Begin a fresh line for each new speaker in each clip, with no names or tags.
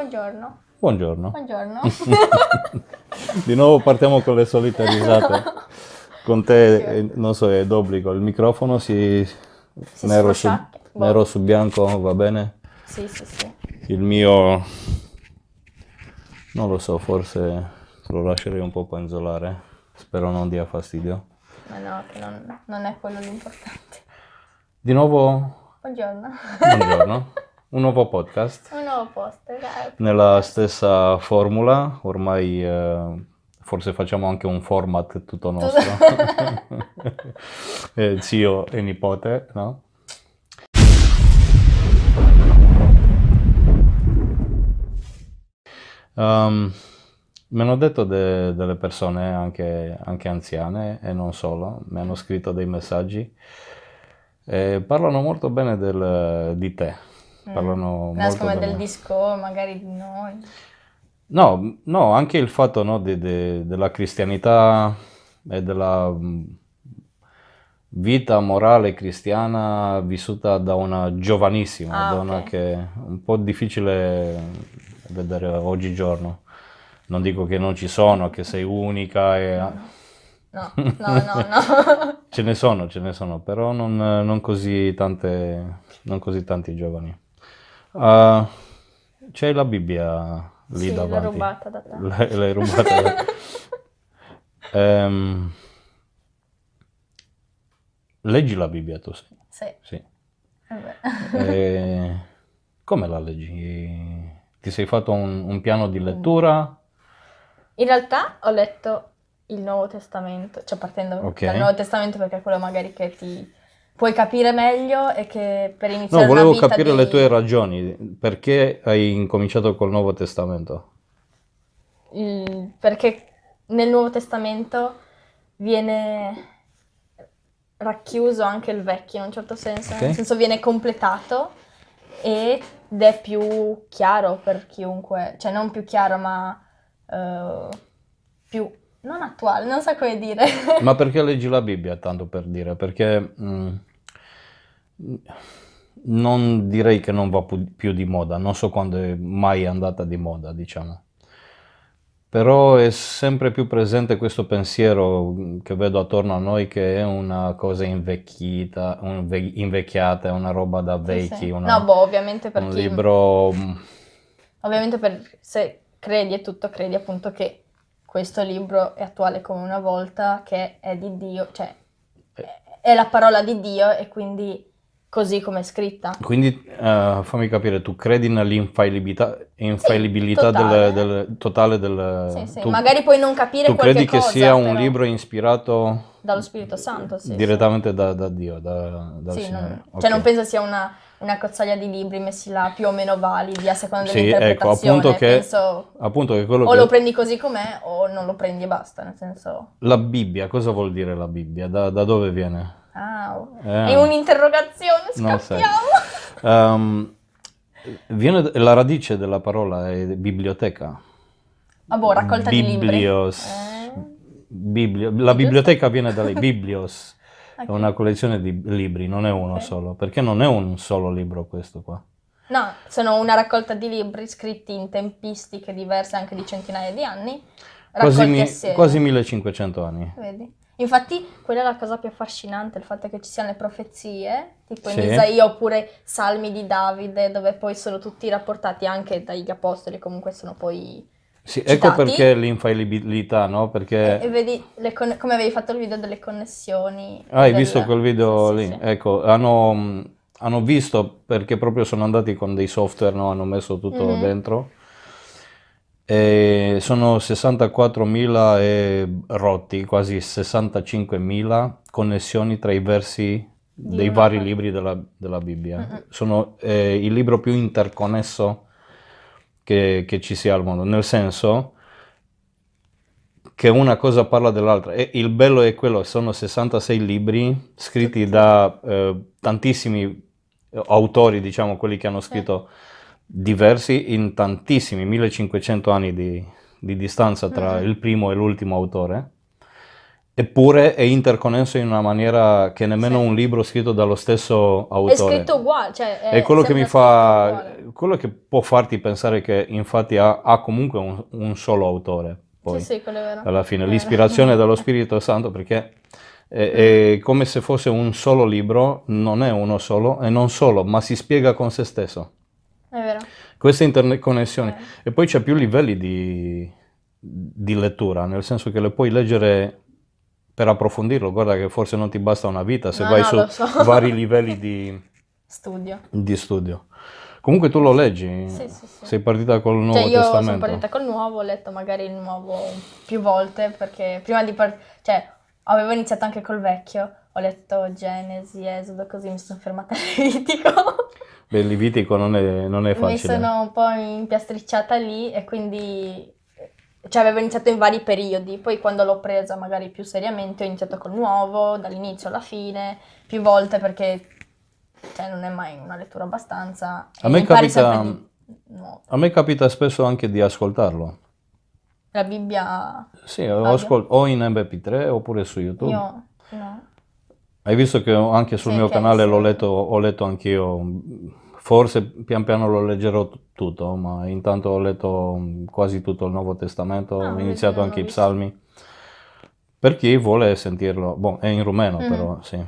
Buongiorno.
Buongiorno.
Buongiorno.
Di nuovo partiamo con le solite risate. Con te, eh, non so, è d'obbligo. Il microfono si...
Si
nero, su?
Boh.
nero su bianco, va bene?
Sì, sì, sì.
Il mio... Non lo so, forse lo lascerei un po' penzolare. Spero non dia fastidio.
Ma no, che non, non è quello l'importante.
Di nuovo,
Buongiorno.
buongiorno. Un nuovo podcast.
Un nuovo post, eh.
Nella stessa formula, ormai eh, forse facciamo anche un format tutto nostro. Eh, zio e nipote, no? Um, mi hanno detto de- delle persone, anche, anche anziane e non solo, mi hanno scritto dei messaggi e parlano molto bene del- di te. Parlano molto
Nascono
bene.
del disco, magari di noi.
No, no, anche il fatto no, de- de- della cristianità e della mh, vita morale cristiana vissuta da una giovanissima
Ah,
donna
ok.
che è un po' difficile vedere oggigiorno. Non dico che non ci sono, che sei unica, e...
No, no, no, no.
ce ne sono, ce ne sono, però non, non così tante, non così tanti giovani. Ah, c'è la Bibbia lì
Sì, l'ho
davanti.
rubata da te.
L'hai, l'hai rubata da- Ehm, leggi la Bibbia tu, sì.
Sì,
sì. E come la leggi? Ti sei fatto un, un piano di lettura?
In realtà ho letto il Nuovo Testamento, cioè partendo
Ok.
dal Nuovo Testamento perché è quello magari che ti puoi capire meglio e che per
No,
iniziare una
volevo capire
di-
le tue ragioni. Perché hai incominciato col Nuovo Testamento?
il- perché nel Nuovo Testamento viene racchiuso anche il vecchio in un certo senso,
Ok.
nel senso viene completato ed è più chiaro per chiunque, cioè non più chiaro ma eh, più non attuale, non so come dire.
Ma perché leggi la Bibbia, tanto per dire? Perché mm, non direi che non va più di moda, non so quando è mai andata di moda, diciamo. Però è sempre più presente questo pensiero mm, che vedo attorno a noi che è una cosa invecchita, un ve- invecchiata, è una roba da
Sì,
vecchi,
sì.
una-
No, boh, ovviamente per
un
chi
libro... mm,
Ovviamente per se credi e tutto, credi appunto che questo libro è attuale come una volta, che è di Dio, cioè è- è la parola di Dio e quindi così come è scritta.
Quindi eh, fammi capire, tu credi nell'infaillibilità infallibilità
totale.
del, del- totale del...
Sì, sì,
tu-
magari puoi non capire
Tu credi che
cosa,
sia un
però
libro ispirato
dallo Spirito Santo, sì, sì.
direttamente da, da Dio, da- dal
Sì,
Signore?
non,
Ok.
cioè non penso sia una, una cozzaglia di libri messi là più o meno validi a seconda
Sì, ecco,
dell'interpretazione.
appunto che,
Penso
appunto che quello
o
che...
lo prendi così com'è o non lo prendi e basta, nel senso...
La Bibbia, cosa vuol dire la Bibbia? Da, da dove viene?
Ah.
Eh.
è un'interrogazione, scappiamo!
Viene, la radice della parola è biblioteca.
Ah, boh, raccolta di libri.
Biblios.
Eh,
Biblio- la biblioteca viene da lì, biblios.
ok.
È una collezione di libri, non è uno
Ok.
solo, perché non è un solo libro questo qua.
No, sono una raccolta di libri scritti in tempistiche diverse anche di centinaia di anni,
Quasi, mi- quasi 1500 anni.
Vedi? Infatti, quella è la cosa più affascinante, il fatto che ci siano le profezie, tipo in
Sì.
Isaia oppure Salmi di Davide, dove poi sono tutti rapportati anche dagli apostoli, comunque sono poi...
Sì, ecco
Citati.
perché l'infaillibilità, no? Perché
E, e vedi le conne- come avevi fatto il video delle connessioni.
Ah, hai
del-
visto quel video
Sì,
lì?
sì.
Ecco, hanno, hanno visto perché proprio sono andati con dei software, no? Hanno messo tutto
Mhm.
dentro. E sono 64.000 e rotti, quasi 65.000 connessioni tra i versi dei vari libri della, della Bibbia.
Mhm.
Sono eh, il libro più interconnesso che, che ci sia al mondo, nel senso che una cosa parla dell'altra. E il bello è quello, sono 66 libri scritti da eh, tantissimi eh, autori, diciamo, quelli che hanno scritto diversi in tantissimi, 1500 anni di, di distanza tra
Mhm.
il primo e l'ultimo autore. eppure è interconnesso in una maniera che nemmeno
Sì.
un libro scritto dallo stesso
È
autore.
scritto uguale, cioè è,
È quello che mi fa, quello che può farti pensare che infatti ha, ha comunque un, un solo autore, poi,
Sì, sì, quello è vero.
alla fine,
È
l'ispirazione dello Spirito Santo, perché è, è come se fosse un solo libro, non è uno solo, e non solo, ma si spiega con se stesso.
È vero.
Queste interconnessioni. E poi c'è più livelli di, di lettura, nel senso che le puoi leggere per approfondirlo. Guarda che forse non ti basta una vita se
No,
vai
no,
su
so.
vari livelli di,
Studio.
di studio. Comunque tu lo leggi?
Sì, sì, sì.
Sei partita col Nuovo
Cioè io sono
Testamento?
partita col nuovo, ho letto magari il nuovo più volte perché prima di partire, cioè avevo iniziato anche col vecchio, ho letto Genesi, Esodo, così mi sono fermata al Levitico.
Beh, il Levitico non è, non è
Mi
facile.
sono un po' impiastricciata lì e quindi cioè avevo iniziato in vari periodi, poi quando l'ho presa magari più seriamente ho iniziato col nuovo, dall'inizio alla fine, più volte perché cioè, non è mai una lettura abbastanza.
A me capita-
di nuovo.
A me capita spesso anche di ascoltarlo.
La Bibbia
Sì, ascolto o in MP3 oppure su YouTube.
io no.
Hai visto che anche sul
Sì,
mio canale
sì.
l'ho letto, ho letto anch'io, forse pian piano lo leggerò t- tutto, ma intanto ho letto mm, quasi tutto il Nuovo Testamento,
Ah,
ho iniziato anche i. Psalmi, per chi vuole sentirlo, boh, è in rumeno
Mhm.
però, sì,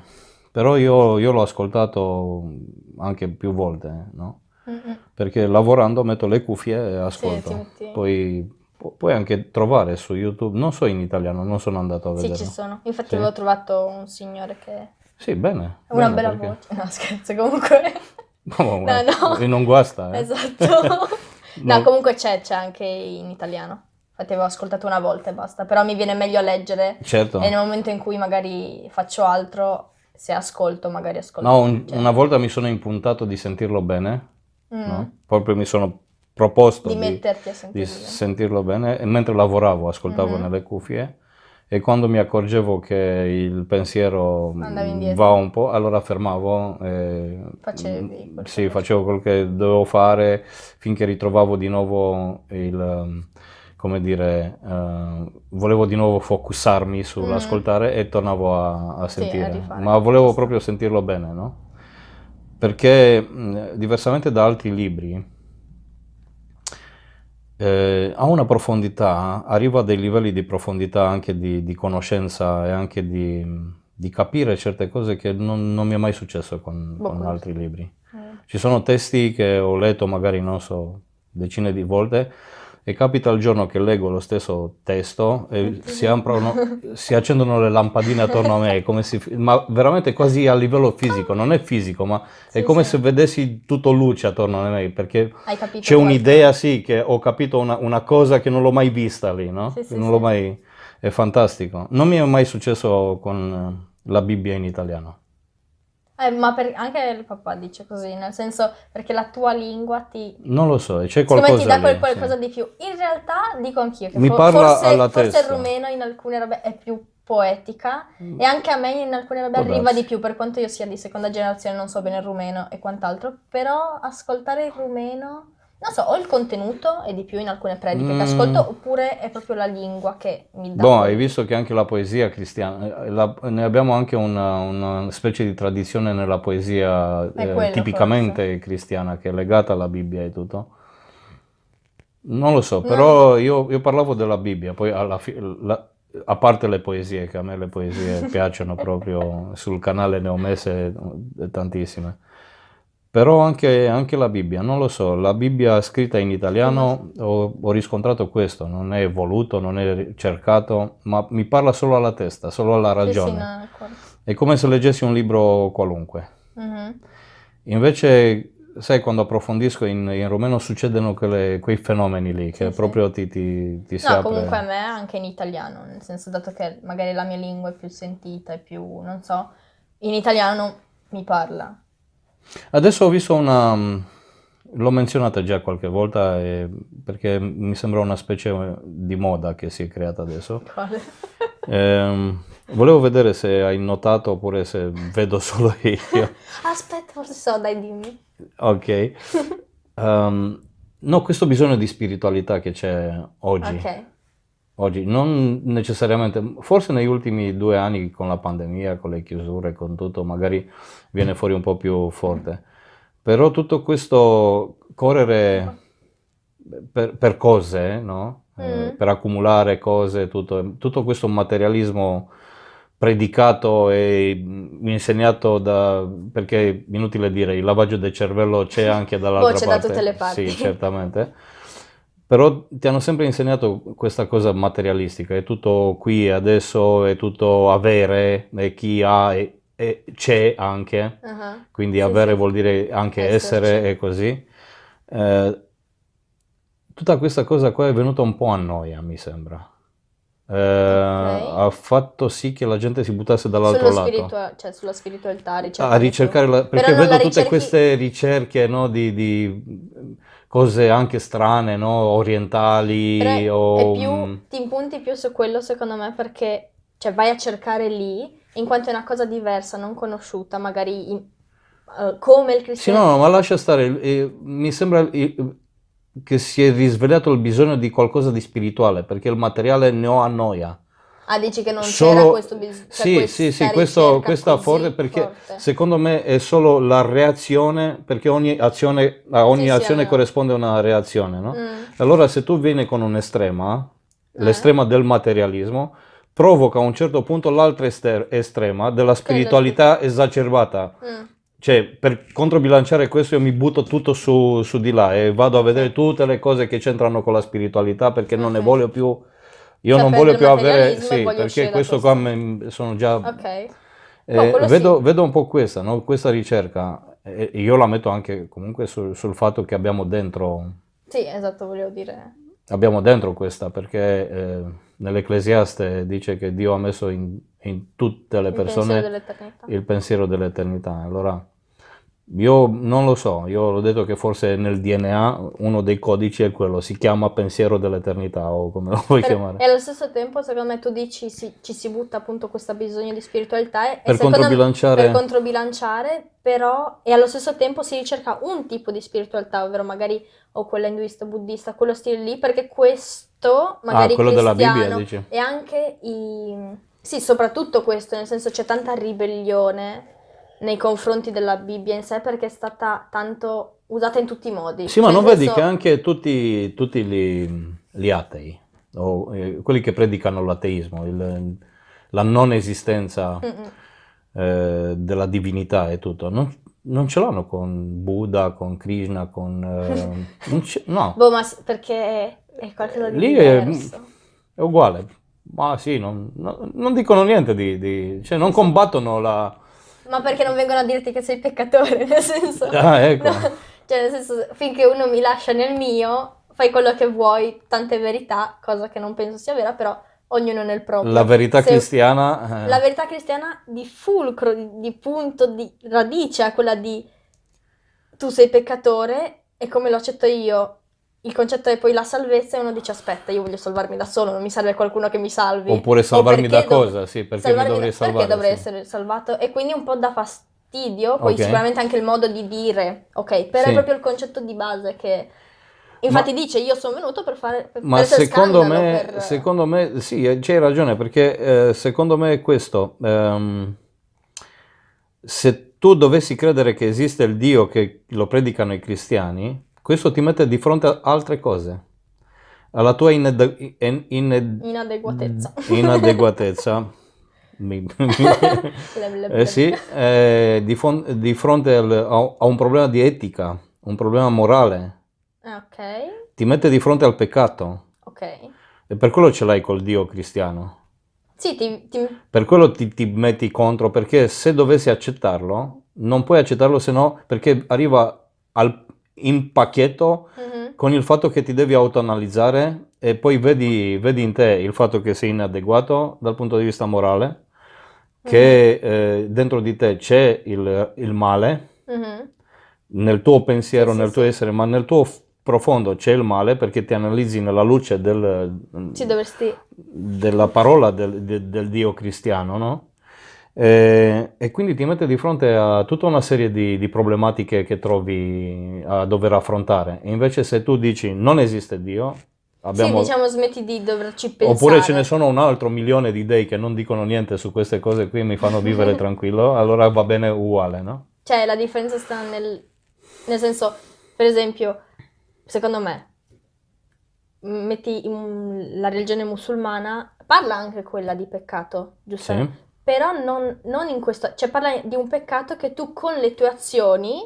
però io, io l'ho ascoltato anche più volte, no?
Mm-mm.
Perché lavorando metto le cuffie e
Sì,
ascolto,
metti-
poi pu- puoi anche trovare su YouTube, non so in italiano, non sono andato a
Sì,
vedere.
ci sono. Infatti
Sì.
avevo trovato un signore che
Sì, bene.
una
bene,
bella
perché-
voce. No, scherzo, comunque.
No, ma-
No, no.
non guasta, eh.
Esatto. No,
No.
comunque c'è, c'è anche in italiano. Infatti avevo ascoltato una volta e basta, però mi viene meglio a leggere
Certo.
e nel momento in cui magari faccio altro, se ascolto, magari ascolto.
No, un-
cioè,
una volta mi sono impuntato di sentirlo bene,
mm,
no? Proprio mi sono proposto
Di
di,
metterti a
di sentirlo bene e mentre lavoravo ascoltavo
Mhm.
nelle cuffie e quando mi accorgevo che il pensiero
indietro.
va un po', allora fermavo e
Facevi
mm,
quel
sì, facevo quel che dovevo fare finché ritrovavo di nuovo il, come dire, eh, volevo di nuovo focusarmi sull'ascoltare e tornavo a, a
Mm. Sì, a
sentire, ma volevo proprio sentirlo bene, no? Perché mh, diversamente da altri libri, eh, ha una profondità, arriva a dei livelli di profondità anche di, di conoscenza e anche di, di capire certe cose che non, non mi è mai successo con,
Boh,
con altri libri.
Mm.
Ci sono testi che ho letto magari, non so, decine di volte e capita il giorno che leggo lo stesso testo e si, aprono, si accendono le lampadine attorno a me, come se- ma veramente quasi a livello fisico, non è fisico, ma è
Sì,
come
sì.
se vedessi tutto luce attorno a me, perché c'è un'idea, sì, che ho capito una, una cosa che non l'ho mai vista lì, no?
Sì,
non l'ho mai... è fantastico. Non mi è mai successo con la Bibbia in italiano.
Eh, ma per- anche il papà dice così, nel senso perché la tua lingua ti...
Non lo so, c'è qualcosa
ti dà quel
sì.
qualcosa di più. In realtà dico anch'io che
Mi
fo-
parla
forse,
alla
forse il rumeno in alcune robe è più poetica e anche a me in alcune robe
Mm. Può
arriva
darsi.
di più, per quanto io sia di seconda generazione, non so bene il rumeno e quant'altro, però ascoltare il rumeno, non so, o il contenuto è di più in alcune prediche
Mm.
che ascolto, oppure è proprio la lingua che mi dà...
Boh, hai visto che anche la poesia cristiana, eh, la- ne abbiamo anche una, una specie di tradizione nella poesia eh, tipicamente cristiana che è legata alla Bibbia e tutto. Non lo so, però io, io parlavo della Bibbia, poi alla fi- la- a parte le poesie, che a me le poesie piacciono proprio, sul canale ne ho messe tantissime. Però anche, anche la Bibbia, non lo so, la Bibbia scritta in italiano ho, ho riscontrato questo, non è voluto, non è cercato, ma mi parla solo alla testa, solo alla
Sì, sì,
ragione.
no, è
come se leggessi un libro qualunque.
Mhm.
Invece, sai, quando approfondisco in, in rumeno succedono quelle- quei fenomeni lì, che
Sì, sì.
proprio ti, ti, ti si
No,
apre.
comunque a me anche in italiano, nel senso dato che magari la mia lingua è più sentita, è più, non so, in italiano mi parla.
Adesso ho visto una... L'ho menzionata già qualche volta eh, perché mi sembra una specie di moda che si è creata adesso.
Quale?
Ehm, volevo vedere se hai notato oppure se vedo solo io.
Aspetta, forse so, dai dimmi.
Ok. Ehm, no, questo bisogno di spiritualità che c'è oggi.
Ok.
Oggi, non necessariamente, forse negli ultimi due anni con la pandemia, con le chiusure, con tutto, magari viene fuori un po' più forte. Però tutto questo correre per, per cose, no? Eh,
Mm.
per accumulare cose, tutto, tutto questo materialismo predicato e insegnato da, perché inutile dire, il lavaggio del cervello c'è anche dall'altra
Boh, c'è da
parte.
tutte le parti.
Sì, certamente. Però ti hanno sempre insegnato questa cosa materialistica, è tutto qui e adesso, è tutto avere, e chi ha e, e c'è anche,
Ah,
quindi
Sì,
avere
sì.
vuol dire anche
Esserci.
essere e così. Eh, tutta questa cosa qua è venuta un po' a noia, mi sembra. Eh, ha fatto sì che la gente si buttasse dall'altro
Sullo
lato
spiritua- cioè sulla spiritualità,
a
ricercare
la- perché vedo tutte
ricerchi-
queste ricerche no, di, di cose anche strane, no, orientali
Però
o
più,
mm,
ti impunti più su quello secondo me perché cioè, vai a cercare lì, in quanto è una cosa diversa, non conosciuta, magari in- eh, come il
Sì,
cristianesimo.
no, no, ma lascia stare. eh, mi sembra eh, che si è risvegliato il bisogno di qualcosa di spirituale, perché il materiale ne ho a noia.
Ah, dici che non
Solo-
c'era questo bisogno,
Sì, sì, sì, questo, questa forte perché secondo me è solo la reazione, perché ogni azione, a ogni
Sì, sì,
azione
a-
corrisponde una reazione, no?
Mm,
Allora se tu vieni con un'estrema,
Eh.
l'estrema del materialismo, provoca a un certo punto l'altra estrema della spiritualità esacerbata.
mm.
Cioè, per controbilanciare questo io mi butto tutto su, su di là e vado a vedere tutte le cose che c'entrano con la spiritualità perché non ne voglio più... Io non
Sapere
voglio più avere... Sì, perché questo qua sono già...
Ok.
eh,
No, quello
vedo,
sì.
vedo un po' questa, no? Questa ricerca. E io la metto anche comunque sul, sul fatto che abbiamo dentro,
Sì, esatto, volevo dire.
abbiamo dentro questa, perché eh, nell'Ecclesiaste dice che Dio ha messo in, in tutte le persone il pensiero dell'eternità. Allora, io non lo so, io l'ho detto che forse nel DNA uno dei codici è quello, si chiama pensiero dell'eternità o come lo vuoi
Per-
chiamare.
e allo stesso tempo, secondo me, tu dici si- ci si butta appunto questo bisogno di spiritualità e,
Per
secondo me-
controbilanciare...
per controbilanciare, però, e allo stesso tempo si ricerca un tipo di spiritualità, ovvero magari o quella induista, buddista, quello stile lì, perché questo magari
ah, quello della Bibbia, dici?
e anche i... Sì, soprattutto questo, nel senso c'è tanta ribellione nei confronti della Bibbia in sé perché è stata tanto usata in tutti i modi.
Sì, ma
Cioè,
non
nel
vedi
senso-
che anche tutti, tutti gli, gli atei, o eh, quelli che predicano l'ateismo, il- la non esistenza
Mm-mm.
eh, della divinità e tutto, non, non ce l'hanno con Buddha, con Krishna, con... eh, non no,
Boh, ma perché è qualcosa di
Lì è-
diverso.
è uguale. Ma sì, non, no- non dicono niente di, di- cioè non combattono la...
Ma perché non vengono a dirti che sei peccatore, nel senso...
Ah, ecco.
No, cioè, nel senso, finché uno mi lascia nel mio, fai quello che vuoi, tante verità, cosa che non penso sia vera, però ognuno nel proprio.
La verità
Se-
cristiana... eh,
La verità cristiana di fulcro, di, di punto, di radice è quella di tu sei peccatore e come lo accetto io, il concetto è poi la salvezza e uno dice aspetta, io voglio salvarmi da solo, non mi serve qualcuno che mi salvi.
Oppure salvarmi da
dov-
cosa, sì, perché mi dovrei
da-
salvare.
Perché dovrei
sì.
essere salvato? E quindi un po' dà fastidio, poi
Ok.
sicuramente anche il modo di dire, ok, però
Sì.
è proprio il concetto di base che... Infatti dice io sono venuto per fare... Per,
Ma
per
secondo me,
per-
secondo me, sì, eh, c'hai ragione, perché eh, secondo me è questo. ehm, se tu dovessi credere che esiste il Dio che lo predicano i cristiani, questo ti mette di fronte a altre cose, alla tua ined- in- ined-
Inadeguatezza.
inadeguatezza.
Le- le-
eh sì, eh, di, fon- di fronte al- a, a un problema di etica, un problema morale,
Ah, Ok,
ti mette di fronte al peccato.
ok.
E per quello ce l'hai col Dio cristiano.
Sì, ti, ti-
Per quello ti, ti metti contro, perché se dovessi accettarlo, non puoi accettarlo se no, perché arriva al- in pacchetto
mhm,
con il fatto che ti devi autoanalizzare e poi vedi, vedi in te il fatto che sei inadeguato dal punto di vista morale, che eh, dentro di te c'è il, il male,
mhm.
nel tuo pensiero,
Sì, sì,
nel tuo
sì.
essere, ma nel tuo profondo c'è il male perché ti analizzi nella luce del,
Sì, dovresti...
della parola del, de- del Dio cristiano, no? E, e quindi ti mette di fronte a tutta una serie di, di problematiche che trovi a dover affrontare. E invece se tu dici non esiste Dio, abbiamo...
Sì, diciamo smetti di doverci pensare.
Oppure ce ne sono un altro milione di dei che non dicono niente su queste cose qui e mi fanno vivere tranquillo, allora va bene uguale, no?
Cioè, la differenza sta nel, nel senso, per esempio, secondo me, metti in- la religione musulmana, parla anche quella di peccato, giusto?
Sì.
Però non, non in questo, cioè parla di un peccato che tu con le tue azioni,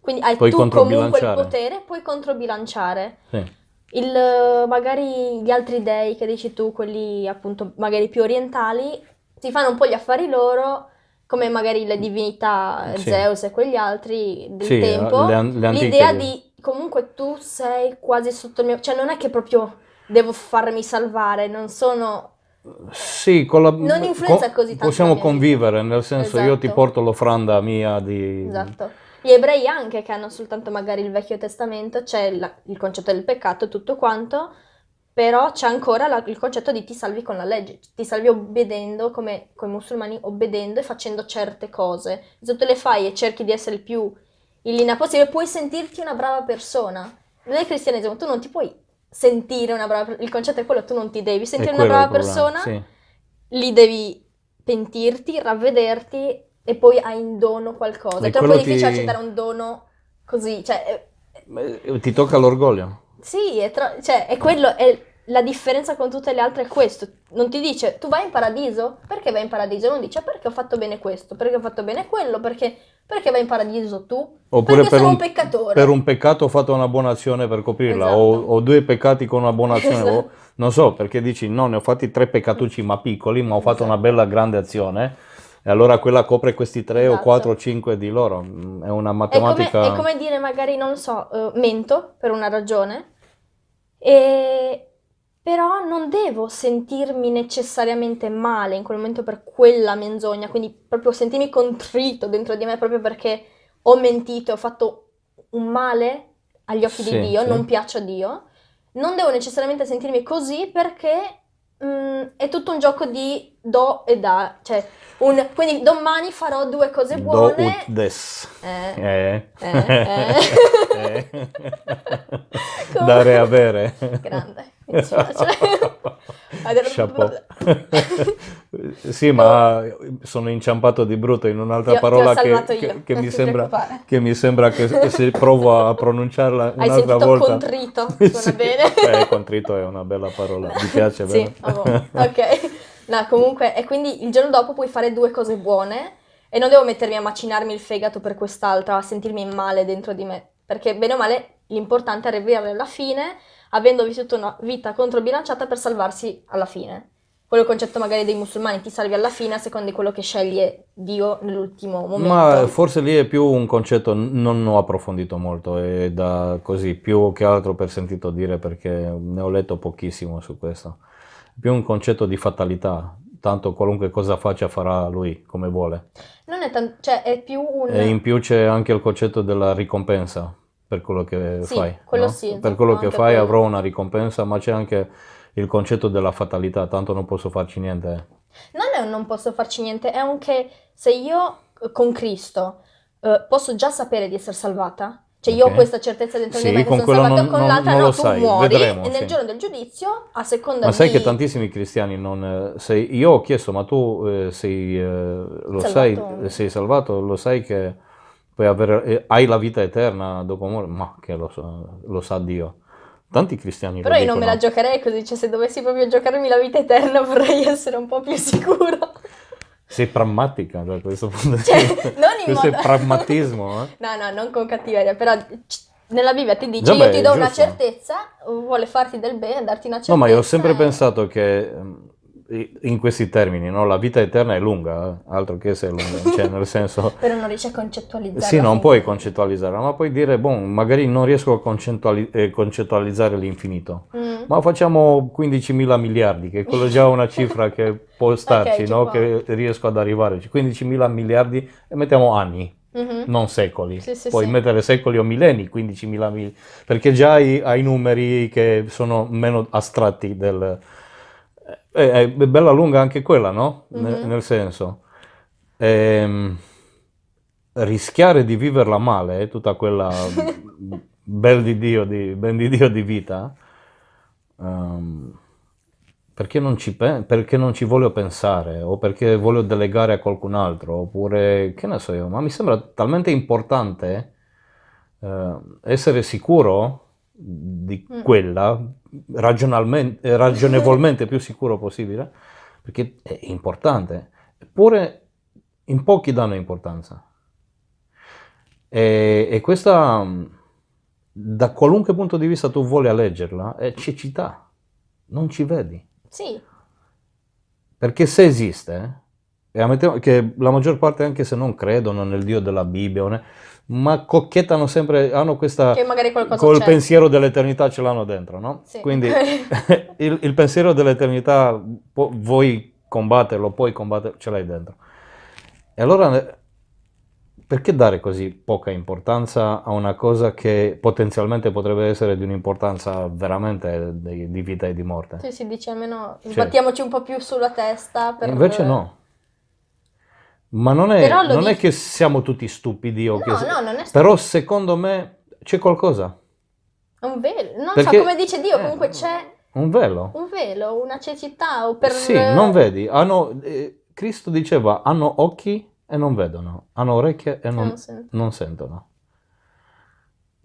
quindi hai
Puoi
tu comunque il potere, puoi controbilanciare.
Sì.
Il, magari gli altri dei che dici tu, quelli appunto magari più orientali, si fanno un po' gli affari loro, come magari le divinità,
Sì.
Zeus e quegli altri del
Sì,
tempo.
le le
L'idea
di
comunque tu sei quasi sotto il mio... Cioè non è che proprio devo farmi salvare, non sono...
Sì, con la-
Non influenza così tanto
Possiamo convivere, nel senso io ti
Esatto.
porto l'ofranda mia di...
Esatto. Gli ebrei anche che hanno soltanto magari il Vecchio Testamento, c'è la- il concetto del peccato e tutto quanto, però c'è ancora la- il concetto di ti salvi con la legge, ti salvi obbedendo, come con i musulmani, obbedendo e facendo certe cose. Se tu le fai e cerchi di essere il più in linea possibile, puoi sentirti una brava persona. Nel cristianesimo tu non ti puoi sentire una brava persona, il concetto è quello, tu non ti devi sentire una brava persona,
sì.
lì devi pentirti, ravvederti e poi hai in dono qualcosa. È troppo difficile
ti-
accettare un dono così, cioè, eh,
Eh, Ti tocca l'orgoglio.
sì, è, tro- cioè, è quello, è la differenza con tutte le altre è questo. Non ti dice, tu vai in paradiso? Perché vai in paradiso? Non dice, perché ho fatto bene questo, perché ho fatto bene quello, perché, perché vai in paradiso tu?
Oppure
perché
per
sono un,
un,
peccatore.
per un peccato ho fatto una buona azione per coprirla,
Esatto.
o, o due peccati con una buona azione, o-
Esatto.
non so, perché dici no, ne ho fatti tre peccatucci ma piccoli, ma ho fatto una
Esatto.
bella grande azione, e allora quella copre questi tre o
Esatto.
quattro o cinque di loro. Mm, È una
È come,
matematica...
è come dire magari, non so, eh, mento per una ragione, e... però non devo sentirmi necessariamente male in quel momento per quella menzogna, quindi proprio sentirmi contrito dentro di me proprio perché ho mentito e ho fatto un male agli occhi
Sì,
di Dio,
sì.
non piaccio a Dio. Non devo necessariamente sentirmi così perché mm, è tutto un gioco di do e da, cioè un- quindi domani farò due cose
Do
buone.
ut des.
Eh,
Eh.
eh,
Eh.
Come-
Dare e avere.
Grande, mi dispiace.
Chapeau. sì, ma sono inciampato di brutto in un'altra
ho
parola che,
io,
che- che mi sembra, che mi sembra che, che se provo a pronunciarla
Hai
un'altra
sentito
volta.
contrito? Suona
Sì.
bene.
Eh, contrito è una bella parola, mi piace,
Sì,
vero?
ah, boh, ok. No, comunque, e quindi il giorno dopo puoi fare due cose buone e non devo mettermi a macinarmi il fegato per quest'altra, a sentirmi male dentro di me, perché bene o male l'importante è arrivare alla fine avendo vissuto una vita controbilanciata per salvarsi alla fine. Quello concetto magari dei musulmani, ti salvi alla fine a seconda di quello che sceglie Dio nell'ultimo momento.
Ma forse lì è più un concetto, non ho approfondito molto, è da così, più che altro per sentito dire perché ne ho letto pochissimo su questo. Più un concetto di fatalità, tanto qualunque cosa faccia farà lui come vuole.
Non è tanto, cioè è più un...
E in più c'è anche il concetto della ricompensa per quello che
Sì,
fai.
quello
no?
sì,
Per
esatto,
quello che fai
quello.
avrò una ricompensa, ma c'è anche il concetto della fatalità, tanto non posso farci niente.
Non è un non posso farci niente, è un che se io eh, con Cristo eh, posso già sapere di essere salvata, cioè io
Ok.
ho questa certezza dentro
Sì,
di me che sono salvata
non-
con l'altra,
non
no, tu
sai,
muori
vedremo,
e nel
sì.
giorno del giudizio, a seconda
Ma sai
di...
che tantissimi cristiani non... eh, sei- io ho chiesto, ma tu eh, sei, eh, lo sai,
Salvato.
sei salvato, lo sai che puoi avere, eh, hai la vita eterna dopo morte? Ma che lo, so, lo sa Dio. Tanti cristiani
Però io non me la giocherei così, cioè se dovessi proprio giocarmi la vita eterna vorrei essere un po' più sicura.
Sei pragmatica da questo punto di
Cioè,
vista.
non in
Questo
modo...
è pragmatismo, eh?
No, no, non con cattiveria, però nella Bibbia ti dice
Vabbè,
io ti do
è
una
giusto.
certezza, vuole farti del bene, darti una certezza.
No, ma io ho sempre
e-
pensato che ehm, in questi termini, no? La vita eterna è lunga, eh, altro che se è lunga, cioè nel senso...
Però non riesci a concettualizzare.
Sì, non puoi concettualizzare, ma puoi dire, boh, magari non riesco a concettuali- eh, concettualizzare l'infinito,
Mm.
ma facciamo 15.000 miliardi, che quello è già una cifra che può starci,
ci
no? Che riesco ad arrivare. 15.000 miliardi e mettiamo anni,
Mhm.
non secoli.
Sì, sì,
Puoi
sì.
mettere secoli o millenni, 15.000 miliardi, perché già hai, hai numeri che sono meno astratti del... eh, È, bella lunga anche quella, no?
Mhm.
nel senso... ehm, rischiare di viverla male, tutta quella bel di Dio di, ben di Dio di vita, ehm, perché, non ci pe- perché non ci voglio pensare o perché voglio delegare a qualcun altro oppure che ne so io, ma mi sembra talmente importante eh, essere sicuro di
Mm.
quella, eh, ragionevolmente più sicuro possibile, perché è importante. Eppure in pochi danno importanza. E, e questa, da qualunque punto di vista tu voglia leggerla, è cecità. Non ci vedi.
Sì,
Perché se esiste, e ammettiamo che la maggior parte, anche se non credono nel Dio della Bibbia, ne- ma cocchettano sempre, hanno questa...
che magari qualcosa
Col
c'è.
pensiero dell'eternità ce l'hanno dentro, no?
Sì.
Quindi il, il pensiero dell'eternità pu- vuoi combatterlo, puoi combatterlo, ce l'hai dentro. E allora eh, perché dare così poca importanza a una cosa che potenzialmente potrebbe essere di un'importanza veramente di, vita e di morte?
Sì, si dice almeno
Cioè-
sbattiamoci un po' più sulla testa per...
Invece no. Ma non è, non è
dici-
che siamo tutti stupidi o che...
No, no, non è
Però secondo me c'è qualcosa,
un velo. Non
Perché-
so come dice Dio,
eh,
comunque c'è
un velo.
un velo, una cecità o per...
Sì, non vedi. Hanno, eh, Cristo diceva, hanno occhi e non vedono, hanno orecchie e non,
Non sento.
non sentono.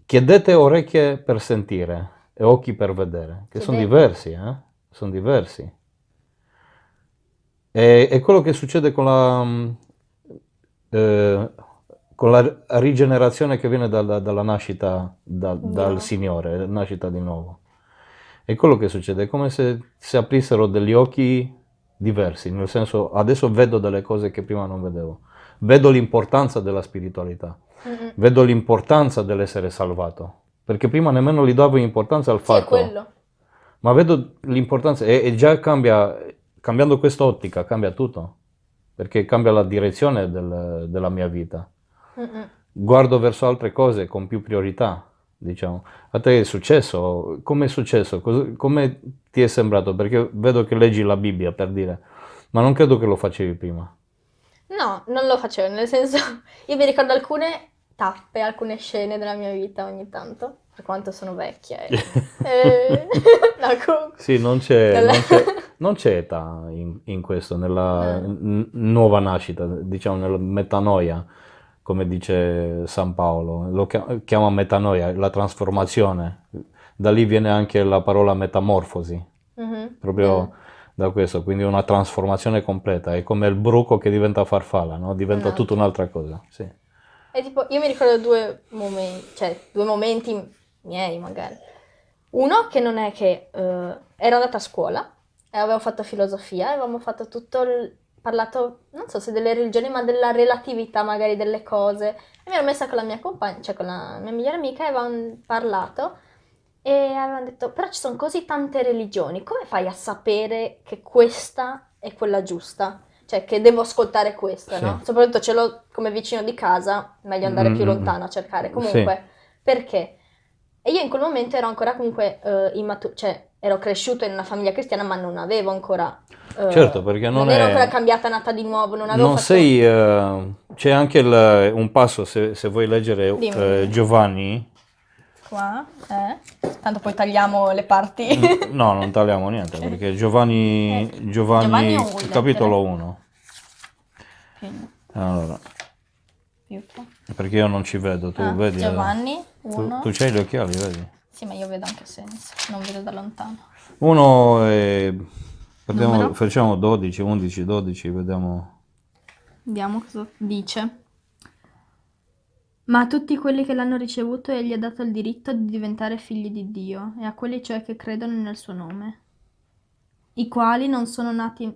Chiedete orecchie per sentire e occhi per vedere, che sono diversi, eh? Sono diversi. E, è quello che succede con la, mm, eh, con la rigenerazione che viene dalla, dalla nascita da- dal. Signore, nascita di nuovo. È quello che succede, è come se si aprissero degli occhi diversi, nel senso adesso vedo delle cose che prima non vedevo. Vedo l'importanza della spiritualità,
Mm-mm.
vedo l'importanza dell'essere salvato, perché prima nemmeno gli davo importanza al
Sì,
fatto,
quello.
ma vedo l'importanza e, e già cambia, cambiando quest'ottica cambia tutto, perché cambia la direzione del- della mia vita.
Mm-mm.
Guardo verso altre cose con più priorità, diciamo. A te è successo? Come è successo? Cos- Come ti è sembrato? Perché vedo che leggi la Bibbia per dire, ma non credo che lo facevi prima.
No, non lo facevo, nel senso, io mi ricordo alcune tappe, alcune scene della mia vita ogni tanto, per quanto sono vecchia. E... e- no, comunque.
Sì, non c'è, non c'è- non c'è età in, in questo, nella
Eh.
n- nuova nascita, diciamo nella metanoia, come dice San Paolo, lo chia- chiama metanoia, la trasformazione. Da lì viene anche la parola metamorfosi,
Mhm.
proprio da questo, quindi una trasformazione completa, è come il bruco che diventa farfalla, no? Diventa
Esatto.
tutta un'altra cosa. Sì.
E tipo, io mi ricordo due momenti, cioè due momenti miei magari. Uno che non è che eh, ero andata a scuola e avevo fatto filosofia avevamo fatto tutto il, parlato, non so se delle religioni, ma della relatività magari delle cose. E mi ero messa con la mia compagna, cioè con la mia migliore amica e avevamo parlato e avevamo detto, però ci sono così tante religioni, come fai a sapere che questa è quella giusta? Cioè che devo ascoltare questa,
Sì.
no? Soprattutto ce l'ho come vicino di casa, meglio andare più
Mm, mm,
lontano a cercare. Comunque, perché? E io in quel momento ero ancora comunque eh, immaturo, cioè ero cresciuto in una famiglia cristiana, ma non avevo ancora... eh,
Certo, perché non
ero
è-
ancora cambiata, nata di nuovo, non avevo
Non
fatto...
sei, eh, c'è anche il- un passo, se, se vuoi leggere eh. Giovanni,
Qua, eh? Tanto poi tagliamo le parti.
No, non tagliamo niente perché Giovanni, Giovanni,
Giovanni
capitolo 1.
Più-
Allora, perché io non ci vedo, tu
Ah,
vedi? eh?
Giovanni,
Tu,
uno.
tu c'hai gli occhiali, vedi?
Sì, ma io vedo anche senza, non vedo da lontano.
Uno è, prendiamo-
Numero?
facciamo 12, 11, 12, vediamo.
Vediamo cosa dice. Ma a tutti quelli che l'hanno ricevuto egli ha dato il diritto di diventare figli di Dio, e a quelli cioè che credono nel suo nome, i quali non sono nati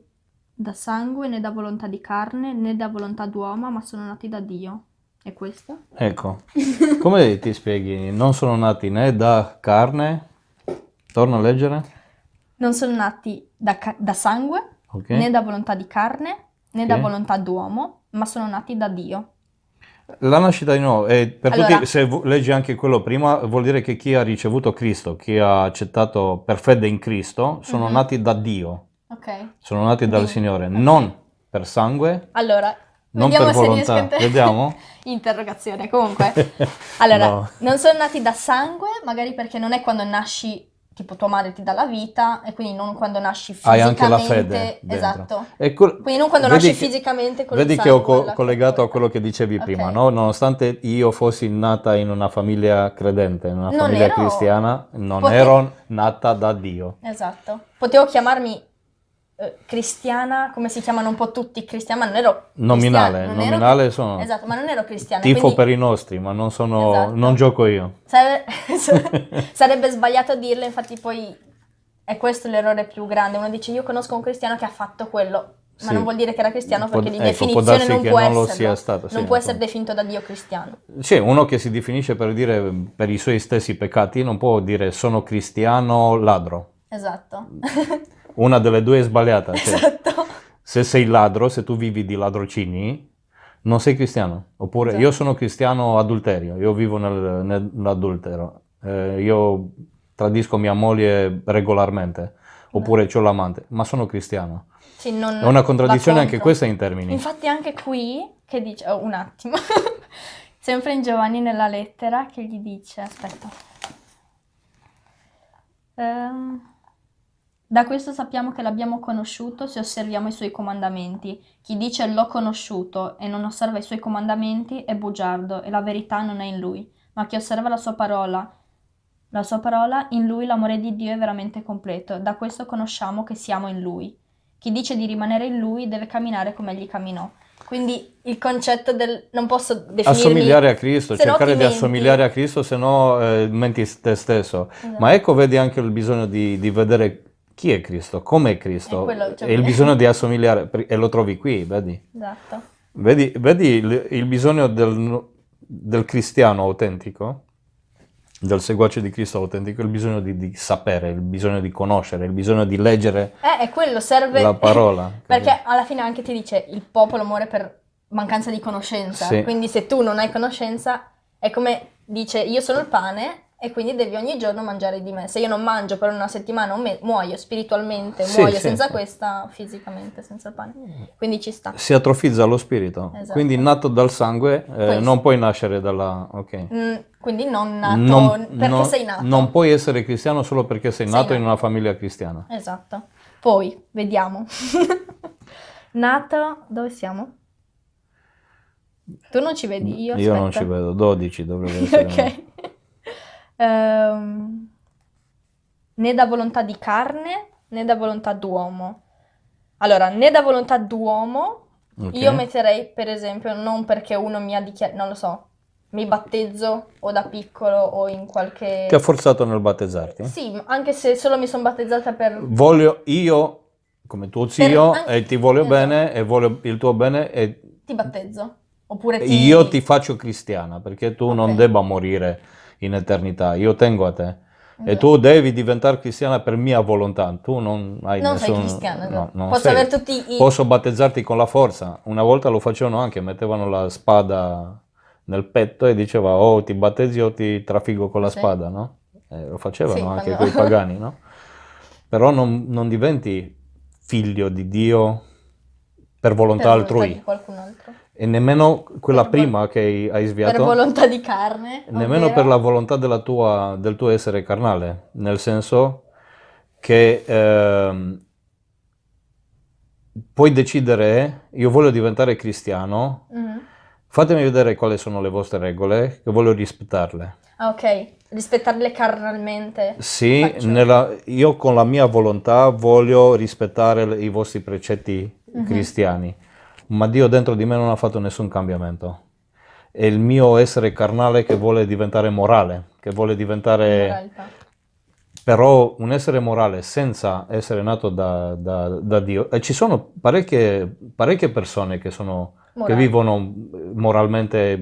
da sangue né da volontà di carne né da volontà d'uomo, ma sono nati da Dio. E questo?
Ecco, come ti spieghi? Non sono nati né da carne, torna a leggere,
Non sono nati da, ca- da sangue
ok?
né da volontà di carne né da volontà d'uomo, ma sono nati da Dio.
La nascita di nuovo, e per
Allora-
tutti, se vu- leggi anche quello prima, vuol dire che chi ha ricevuto Cristo, chi ha accettato per fede in Cristo, sono
Mhm.
nati da Dio,
Ok.
sono nati dal
Dio.
Signore, non per sangue,
Allora,
non
vediamo
per
se
volontà.
riesco a inter-
Vediamo?
Interrogazione, comunque. Allora,
No.
non sono nati da sangue, magari perché non è quando nasci tipo tua madre ti dà la vita e quindi non quando nasci
Hai
fisicamente.
anche la fede dentro.
Esatto.
Quel-
Quindi non quando
vedi
nasci
che-
fisicamente con
Vedi
il
che ho co-
sangue,
collegato a quello che dicevi
Ok.
prima, no? Nonostante io fossi nata in una famiglia credente, in una
Non
famiglia
ero-
cristiana, non
Pote-
ero nata da Dio.
Esatto. Potevo chiamarmi cristiana, come si chiamano un po' tutti cristiani, ma non ero
Nominale,
cristiana, non ero-
nominale sono
Esatto, ma non ero cristiana.
tifo
quindi
per i nostri, ma non sono,
Esatto.
non gioco io.
sare- sarebbe sbagliato dirlo, infatti poi è questo l'errore più grande. Uno dice io conosco un cristiano che ha fatto quello, ma
Sì.
non vuol dire che era cristiano perché di
ecco,
definizione non può
non sia stato, sì,
non può essere definito da Dio cristiano.
Sì, uno che si definisce per dire per i suoi stessi peccati non può dire sono cristiano ladro.
Esatto.
Una delle due è sbagliata. cioè,
esatto.
se sei ladro, se tu vivi di ladrocini, non sei cristiano. Oppure
Esatto.
io sono cristiano adulterio, io vivo nel- nell'adultero, Eh, io tradisco mia moglie regolarmente, oppure ho l'amante, ma sono cristiano.
Sì,
È una contraddizione anche questa in termini.
Infatti anche qui, che dice, oh, un attimo, sempre in Giovanni nella lettera che gli dice, aspetta, Ehm, da questo sappiamo che l'abbiamo conosciuto se osserviamo i suoi comandamenti. Chi dice l'ho conosciuto e non osserva i suoi comandamenti è bugiardo e la verità non è in lui, ma chi osserva la sua parola, la sua parola, in lui l'amore di Dio è veramente completo. Da questo conosciamo che siamo in lui. Chi dice di rimanere in lui deve camminare come egli camminò. Quindi il concetto del non posso definirmi
Assomigliare a Cristo,
no
cercare di assomigliare a Cristo, se no eh, menti te stesso.
Esatto.
Ma ecco, vedi anche il bisogno di, di vedere chi è Cristo, com'è Cristo,
È quello, cioè-
e il bisogno di assomigliare, e lo trovi qui, vedi?
Esatto.
Vedi, vedi il, il bisogno del, del cristiano autentico, del seguace di Cristo autentico, il bisogno di, di sapere, il bisogno di conoscere, il bisogno di leggere
Eh, è quello, serve...
la parola.
Perché alla fine anche ti dice il popolo muore per mancanza di conoscenza.
Sì.
Quindi se tu non hai conoscenza, è come dice io sono il pane e quindi devi ogni giorno mangiare di me. Se io non mangio per una settimana, un mese, muoio spiritualmente,
Sì,
muoio
sì,
senza questa, fisicamente senza il pane. Quindi ci sta.
Si atrofizza lo spirito,
Esatto.
quindi nato dal sangue eh, non puoi nascere dalla... ok.
Mm, quindi non nato
Non-
perché
non-
sei nato.
Non puoi essere cristiano solo perché sei
Sei
nato in
nato.
una famiglia cristiana.
Esatto. Poi, vediamo. nato, dove siamo? Tu non ci vedi, io
Io non ci vedo, 12 dovrebbe essere.
Ok. Ehm, né da volontà di carne né da volontà d'uomo. Allora, né da volontà d'uomo,
Ok.
io metterei per esempio non perché uno mi ha dichiarato, non lo so, mi battezzo o da piccolo o in qualche...
Ti ha forzato nel battezzarti?
Sì, anche se solo mi sono battezzata per...
Voglio io, come tuo zio,
anche-
e ti voglio
esatto.
bene e voglio il tuo bene e
ti battezzo. Oppure ti...
io ti faccio cristiana perché tu non
Ok.
debba morire in eternità, io tengo a te. E tu devi diventare cristiana per mia volontà, tu non hai
Non sei
nessun...
cristiana,
no, non
Posso
sei.
i...
Posso battezzarti con la forza. Una volta lo facevano anche, mettevano la spada nel petto e diceva o ti battezzi o ti trafigo con la
Sì.
spada, no? Eh, lo facevano
Sì,
anche
quando-
quei pagani, no? Però non, non diventi figlio di Dio per volontà
per
altrui
di qualcun altro.
E nemmeno quella
Per
prima che hai- hai
Per
sviato,
volontà di carne.
nemmeno
ovvero-
per la volontà della tua- del tuo essere carnale, nel senso che ehm, puoi decidere, io voglio diventare cristiano,
Mhm.
fatemi vedere quali sono le vostre regole, che voglio rispettarle.
Ah, ok. Rispettarle carnalmente.
Sì, nella- io con la mia volontà voglio rispettare i vostri precetti
Mhm.
cristiani, ma Dio dentro di me non ha fatto nessun cambiamento. È il mio essere carnale che vuole diventare morale, che vuole diventare...
moralità.
Però un essere morale senza essere nato da, da- da Dio, e ci sono parecchie, parecchie persone che, sono, che vivono moralmente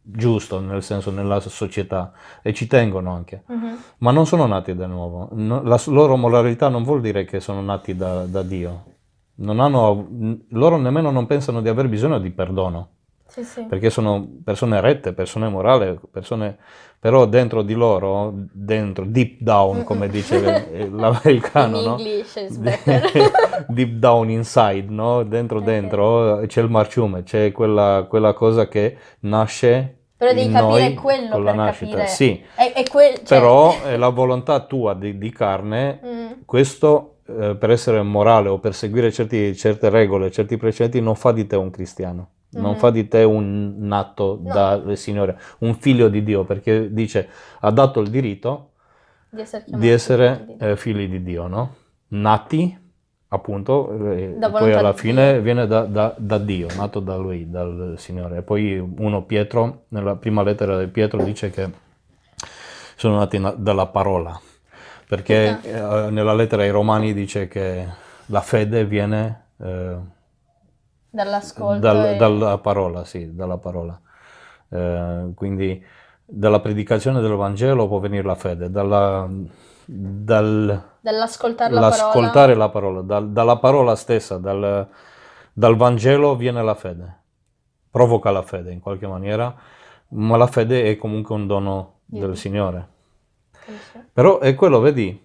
giusto, nel senso nella società, e ci tengono anche,
Mhm.
ma non sono nati da nuovo. No- la loro moralità non vuol dire che sono nati da, da Dio. Non hanno, loro nemmeno non pensano di aver bisogno di perdono
Sì, sì.
perché sono persone rette, persone morali, persone, però dentro di loro, dentro, deep down, come dice eh, l'americano, no? Deep down inside, no? Dentro dentro c'è il marciume, c'è quella, quella cosa che nasce
Però devi capire quello
con la nascita.
capire.
Sì,
È, è quel- cioè-
però è la volontà tua di, di carne,
Mm,
questo eh, per essere morale o per seguire certi- certe regole, certi precetti, non fa di te un cristiano, non
Mhm.
fa di te un nato
No.
dal Signore, un figlio di Dio, perché dice ha dato il diritto
di essere,
di essere
figli di Dio.
eh, figli di Dio, no? Nati, appunto, eh, poi alla fine
Dio.
viene da, da- da Dio, nato da Lui, dal Signore. E poi uno Pietro, nella prima lettera di Pietro, dice che sono nati na- dalla parola, perché eh, nella lettera ai Romani dice che la fede viene eh,
Dall'ascolto.
dal-
e-
dalla parola, sì, dalla parola. Eh, quindi dalla predicazione del Vangelo può venire la fede, dalla, dal,
dall'ascoltare la parola.
la parola, dal- dalla parola stessa, dal, dal Vangelo viene la fede, provoca la fede in qualche maniera, ma la fede è comunque un dono del. Signore. Però è quello, vedi,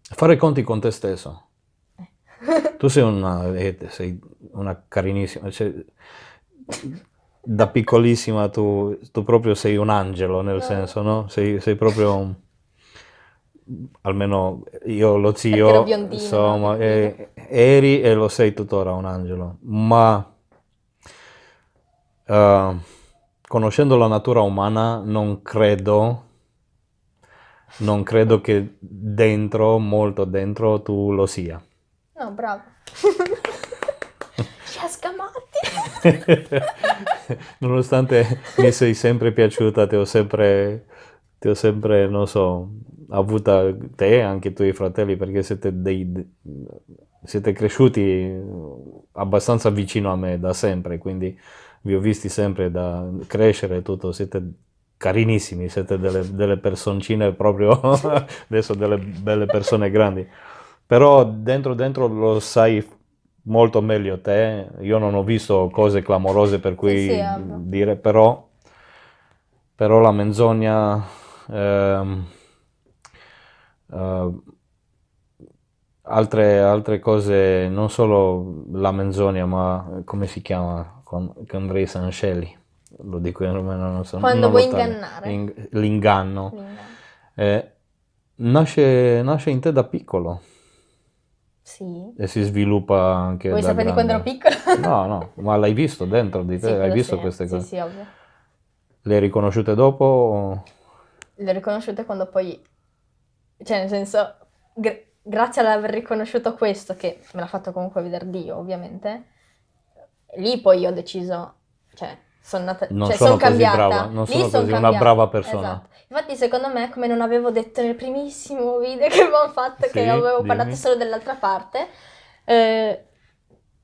fare conti con te stesso. Tu sei una, eh, sei una carinissima, cioè, da piccolissima tu, tu proprio sei un angelo, nel senso, no? Sei, sei proprio, un- almeno io lo zio, insomma, eh, eri e lo sei tuttora un angelo, ma eh, conoscendo la natura umana non credo, non credo che dentro, molto dentro, tu lo sia.
No, bravo. Ci ha scamati.
Nonostante mi sei sempre piaciuta, ti ho sempre, ti ho sempre, non so, avuta te e anche i tuoi fratelli perché siete, dei, siete cresciuti abbastanza vicino a me da sempre, quindi vi ho visti sempre da crescere e tutto, siete carinissimi, siete delle, delle personcine proprio, adesso delle belle persone grandi. Però dentro dentro lo sai molto meglio te, io non ho visto cose clamorose per cui
sì, ovvio.
dire, però, però la menzogna, ehm, eh, altre, altre cose, non solo la menzogna, ma come si chiama con, con Ray Sancelli? Lo dico in romano, non so.
Quando
non
vuoi ingannare.
In- l'inganno.
L'inganno.
Eh, nasce, nasce in te da piccolo
Sì.
e si sviluppa anche
Vuoi
da
sapere quando ero
grande.
piccola?
No, no, ma l'hai visto dentro di te?
Sì,
Hai visto
sì,
queste
sì,
cose?
Sì, ovvio.
Le hai riconosciute dopo? o-
Le ho riconosciute quando poi, cioè nel senso, gra- grazie all'aver riconosciuto questo, che me l'ha fatto comunque vedere Dio, ovviamente, lì poi ho deciso, cioè, sono nata,
Non
cioè,
sono
son
così
cambiata.
brava, non
Lì
sono
son
così una
cambiata.
brava persona.
Esatto. Infatti, secondo me, come non avevo detto nel primissimo video che abbiamo fatto,
Sì,
che avevo
dimmi.
parlato solo dell'altra parte, eh,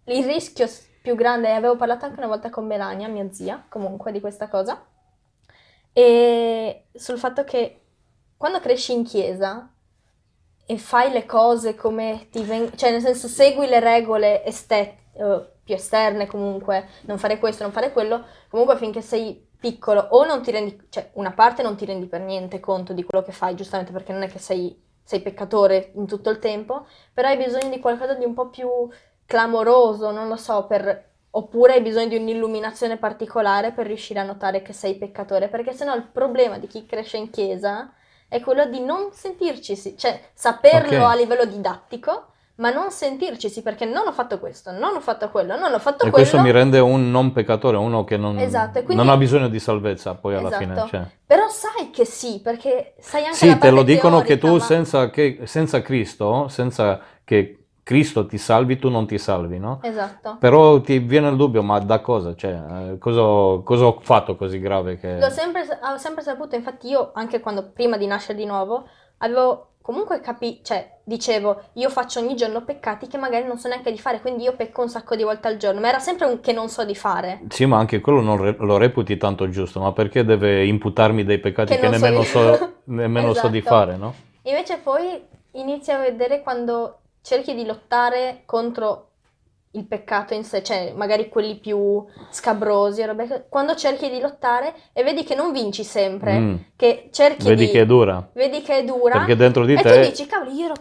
il rischio più grande, e avevo parlato anche una volta con Melania, mia zia, comunque, di questa cosa, e sul fatto che quando cresci in chiesa e fai le cose come ti vengono, cioè nel senso segui le regole este- eh, più esterne comunque, non fare questo, non fare quello, comunque finché sei piccolo o non ti rendi, cioè una parte non ti rendi per niente conto di quello che fai, giustamente perché non è che sei, sei peccatore in tutto il tempo, però hai bisogno di qualcosa di un po' più clamoroso, non lo so, per... Oppure hai bisogno di un'illuminazione particolare per riuscire a notare che sei peccatore, perché sennò il problema di chi cresce in chiesa è quello di non sentirci, cioè saperlo
Ok.
a livello didattico, ma non sentirci perché non ho fatto questo, non ho fatto quello, non ho fatto
E
quello.
questo mi rende un non peccatore, uno che non,
Esatto, e quindi-
non ha bisogno di salvezza poi alla
Esatto.
fine. cioè.
Però sai che sì, perché sai anche
Sì,
la
te lo dicono che
teorica,
tu
ma-
senza, che- senza Cristo, senza che Cristo ti salvi, tu non ti salvi, no?
Esatto.
Però ti viene il dubbio, ma da cosa? Cioè, eh, cosa, cosa ho fatto così grave che...
L'ho sempre, ho sempre saputo, infatti io anche quando prima di nascere di nuovo avevo comunque capito, cioè dicevo io faccio ogni giorno peccati che magari non so neanche di fare, quindi io pecco un sacco di volte al giorno, ma era sempre un che non so di fare.
Sì, ma anche quello non re- lo reputi tanto giusto, ma perché deve imputarmi dei peccati
Che
che,
non so
nemmeno,
di-
so, nemmeno so di
Esatto.
fare, no?
Invece poi inizi a vedere quando cerchi di lottare contro il peccato in sé, cioè magari quelli più scabrosi, robe quando cerchi di lottare e vedi che non vinci sempre,
Mm.
che cerchi
Vedi
di...
che è dura,
vedi che è dura
perché dentro di
e
te...
tu dici, cavolo, io ero,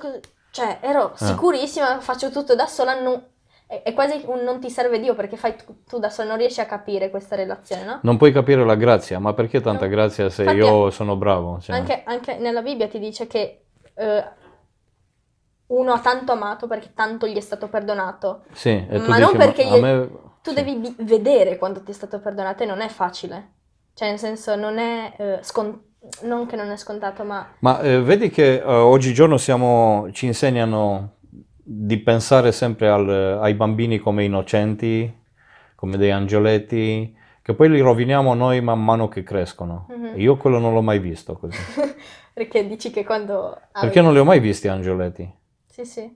cioè, ero
Ah.
sicurissima, faccio tutto da sola, non- è, è quasi un non ti serve Dio perché fai tu, tu da solo non riesci a capire questa relazione, no?
Non puoi capire la grazia, ma perché tanta
No.
grazia se
Infatti,
io sono bravo? Cioè,
Anche, anche nella Bibbia ti dice che eh, uno ha tanto amato perché tanto gli è stato perdonato.
sì, e tu
ma
dici,
non perché
a
io-
me-
Tu
sì.
devi vi- vedere quando ti è stato perdonato e non è facile. Cioè, nel senso, non è eh, scon- non che non è scontato, ma
Ma eh, vedi che eh, oggigiorno siamo, ci insegnano di pensare sempre al- ai bambini come innocenti, come dei angioletti, che poi li roviniamo noi man mano che crescono.
Mhm.
Io quello non l'ho mai visto così.
perché dici che quando...
Perché non li ho mai visti angioletti?
Sì, sì.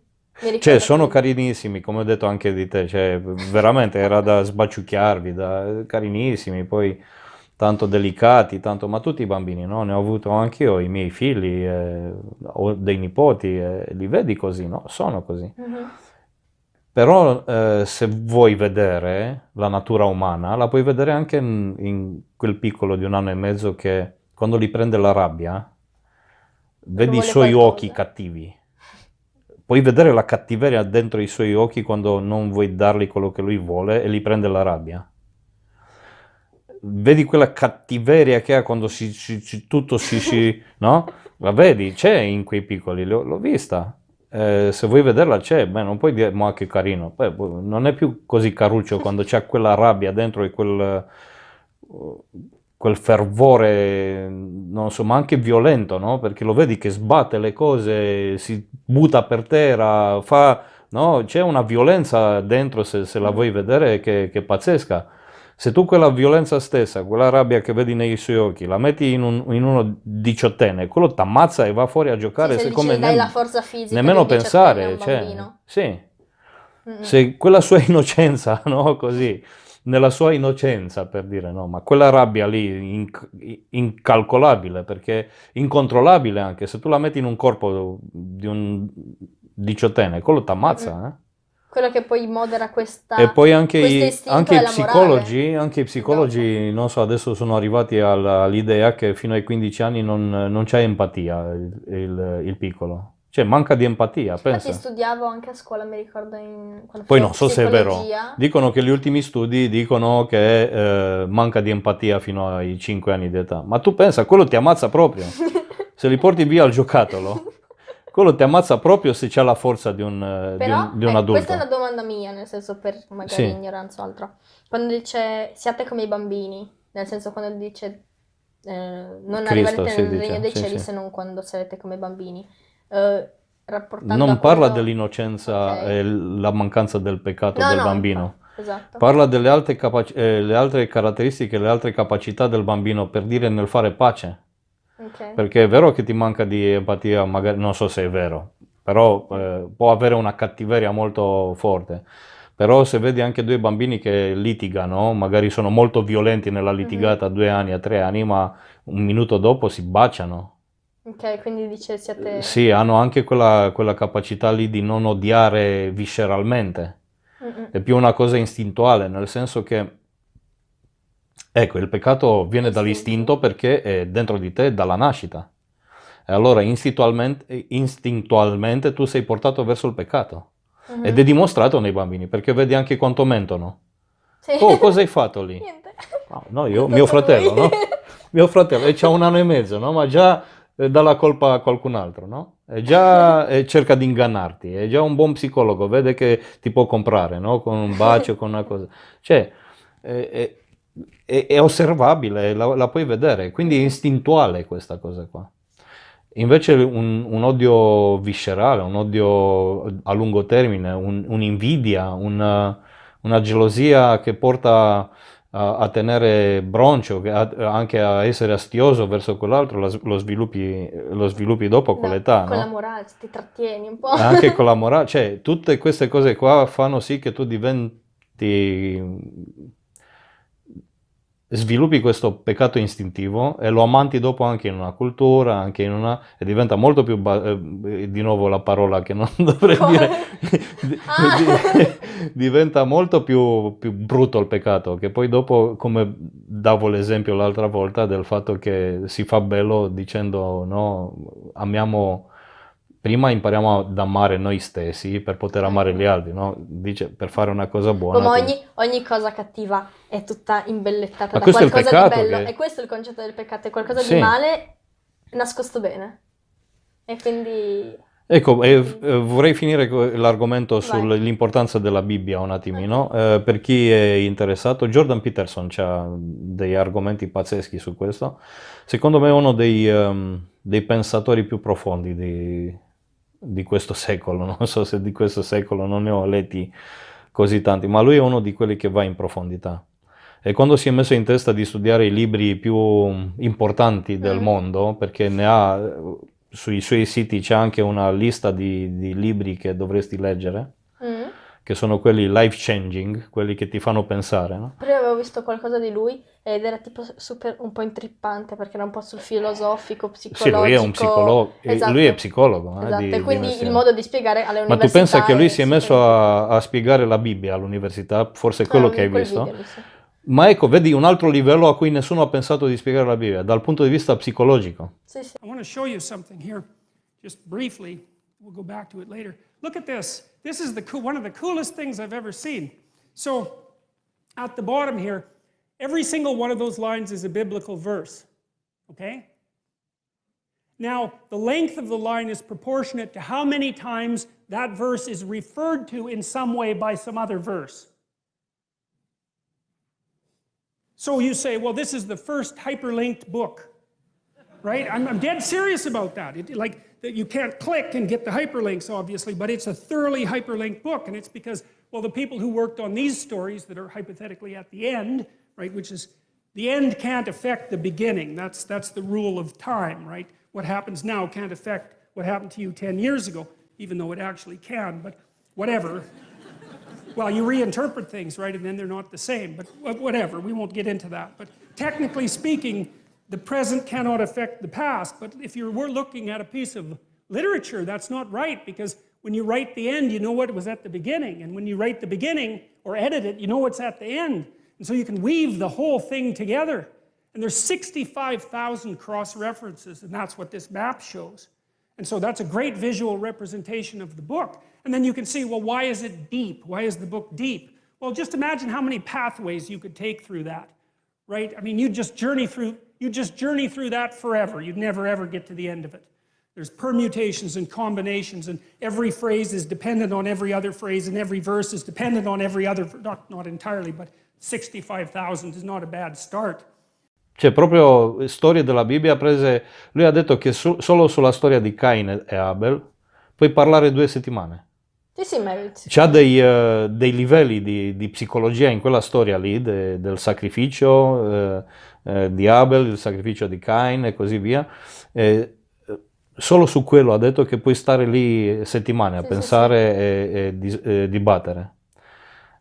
Cioè, sono carinissimi, come ho detto anche di te, cioè, veramente era da sbaciucchiarvi, da, carinissimi, poi tanto delicati, tanto, ma tutti i bambini, no? Ne ho avuto anch'io, i miei figli, eh, ho dei nipoti, eh, li vedi così, no? Sono così.
Mhm.
Però eh, se vuoi vedere la natura umana, la puoi vedere anche in, in quel piccolo di un anno e mezzo che quando li prende la rabbia, vedi i suoi
qualcosa.
occhi cattivi. Puoi vedere la cattiveria dentro i suoi occhi quando non vuoi dargli quello che lui vuole e li prende la rabbia. Vedi quella cattiveria che ha quando si, si- si- tutto si, si- no? La vedi? C'è in quei piccoli, l'ho, vista. Eh, se vuoi vederla c'è, beh, non puoi dire, ma che carino. Beh, non è più così caruccio quando c'è quella rabbia dentro e quel, quel fervore, non so, ma anche violento, no? Perché lo vedi che sbatte le cose, si butta per terra, fa, no? C'è una violenza dentro, se, se la vuoi vedere, che, che è pazzesca. Se tu quella violenza stessa, quella rabbia che vedi nei suoi occhi, la metti in, un- in uno diciottenne, quello ti ammazza e va fuori a giocare,
Sì, se dici, dai
nem-
la forza fisica
nemmeno pensare, cioè, sì,
Mm-mm.
se quella sua innocenza, no, così, nella sua innocenza per dire no, ma quella rabbia lì inc- incalcolabile, perché incontrollabile anche, se tu la metti in un corpo di un diciottenne, quello ti ammazza, eh?
Quello che poi modera questa...
E poi anche i, anche i psicologi, anche i psicologi,
Dopo.
non so, adesso sono arrivati alla- all'idea che fino ai 15 anni non, non c'è empatia il, il- il piccolo. Cioè manca di empatia,
Infatti
pensa.
studiavo anche a scuola, mi ricordo in...
Poi non so se è vero. Dicono che gli ultimi studi dicono che eh, manca di empatia fino ai 5 anni di età. Ma tu pensa, quello ti ammazza proprio. Se li porti via al giocattolo, quello ti ammazza proprio se c'ha la forza di un, eh, di
Però,
un- di un
eh,
adulto.
questa è una domanda mia, nel senso per magari
Sì.
ignoranza o altro. Quando dice siate come i bambini, nel senso quando dice eh, non
Cristo,
arriverete nel
dice,
regno dei
sì,
cieli
sì.
se non quando sarete come bambini. Eh, rapportando
Non parla
quello-
dell'innocenza
Ok.
e la mancanza del peccato
No,
del
no,
bambino.
Esatto.
Parla delle altre, capaci- eh, le altre caratteristiche, le altre capacità del bambino per dire nel fare pace.
Ok.
Perché è vero che ti manca di empatia, magari non so se è vero, però eh, può avere una cattiveria molto forte. Però se vedi anche due bambini che litigano, magari sono molto violenti nella litigata a due anni, a tre anni, ma un minuto dopo si baciano.
Ok, quindi dice siate...
Sì, hanno anche quella, quella capacità lì di non odiare visceralmente.
Mm-mm.
È più una cosa istintuale, nel senso che, ecco, il peccato viene
Istinto.
dall'istinto perché è dentro di te dalla nascita. E allora istintualmente, istintualmente tu sei portato verso il peccato.
Mhm.
Ed è dimostrato nei bambini, perché vedi anche quanto mentono.
Sì.
Oh, cosa hai fatto lì?
Niente.
No, no, io, mio fratello, no? Mio fratello, e c'ha un anno e mezzo, no? Ma già eh, dà la colpa a qualcun altro, no? E già eh, cerca di ingannarti, è già un buon psicologo, vede che ti può comprare, no? Con un bacio, con una cosa. Cioè, è, è- è- è osservabile, la, la puoi vedere, quindi è istintuale questa cosa qua. Invece un, un odio viscerale, un odio a lungo termine, un- un'invidia, una, una gelosia che porta a, a tenere broncio, a- anche a essere astioso verso quell'altro, lo, lo sviluppi, lo sviluppi dopo con
No,
l'età,
Con
no?
la morale, ti trattieni un po'.
Anche con la morale, cioè tutte queste cose qua fanno sì che tu diventi, sviluppi questo peccato istintivo e lo ammanti dopo anche in una cultura, anche in una, e diventa molto più, ba- eh, di nuovo la parola che non dovrei
Come?
dire, Di-
Ah.
di- diventa molto più, più brutto il peccato, che poi dopo, come davo l'esempio l'altra volta del fatto che si fa bello dicendo no, amiamo prima impariamo ad amare noi stessi per poter amare gli altri, no? Dice per fare una cosa buona.
Come ogni, ogni cosa cattiva è tutta imbellettata
Ma
da
questo è il
qualcosa di bello.
che-
E questo è il concetto del peccato, è qualcosa
Sì.
di male nascosto bene. E quindi...
Ecco, eh, vorrei finire l'argomento sull'importanza della Bibbia un attimino. Eh, per chi è interessato, Jordan Peterson ha dei argomenti pazzeschi su questo. Secondo me è uno dei, ehm, dei pensatori più profondi di, di questo secolo. Non so se di questo secolo non ne ho letti così tanti, ma lui è uno di quelli che va in profondità. E quando si è messo in testa di studiare i libri più importanti del
Mm.
mondo, perché ne ha sui suoi siti c'è anche una lista di, di libri che dovresti leggere. Che sono quelli life changing, quelli che ti fanno pensare, no?
Prima avevo visto qualcosa di lui ed era tipo super un po' intrippante perché era un po' sul filosofico,
Sì,
psicologico.
lui è un psicologo,
Esatto.
lui è psicologo. eh,
Esatto,
di-
e
di
quindi il modo di spiegare alle
Ma
università
tu pensa che lui si è messo a, a spiegare la Bibbia all'università, forse è quello
Ah,
che hai visto?
video sì.
Ma ecco, vedi un altro livello a cui nessuno ha pensato di spiegare la Bibbia, dal punto di vista psicologico.
Sì, sì.
I want to show you something here, just briefly. We'll go back to it later. Look at this. This is the one of the coolest things I've ever seen. So, at the bottom here, every single one of those lines is a biblical verse. Okay? Now, the length of the line is proportionate to how many times that verse is referred to in some way by some other verse. So you say, well, this is the first hyperlinked book right? I'm, I'm dead serious about that. It, like, that you can't click and get the hyperlinks, obviously, but it's a thoroughly hyperlinked book, and it's because, well, the people who worked on these stories that are hypothetically at the end, right, which is the end can't affect the beginning. That's, that's the rule of time, right? What happens now can't affect what happened to you 10 years ago, even though it actually can, but whatever. Well, you reinterpret things, right, and then they're not the same. But whatever, we won't get into that. But technically speaking, the present cannot affect the past. But if you were looking at a piece of literature, that's not right because when you write the end, you know what was at the beginning. And when you write the beginning or edit it, you know what's at the end. And so you can weave the whole thing together. And there's 65,000 cross references, and that's what this map shows. And so that's a great visual representation of the book. And then you can see, well, why is it deep? Why is the book deep? Well, just imagine how many pathways you could take through that, right? I mean, you'd just journey through, you just journey through that forever. You'd never ever get to the end of it. There's permutations and combinations, and every phrase is dependent on every other phrase, and every verse is dependent on every other, not, not entirely, but 65,000 is not a bad start.
Cioè, proprio storie della Bibbia prese. Lui ha detto che su- solo sulla storia di Cain e Abel puoi parlare due settimane.
Sì, sì, ma sì.
C'ha dei, eh, dei livelli di, di psicologia in quella storia lì, de- del sacrificio eh, eh, di Abel, il sacrificio di Cain e così via. Eh, solo su quello ha detto che puoi stare lì settimane a
Sì, sì,
pensare e, e e dibattere.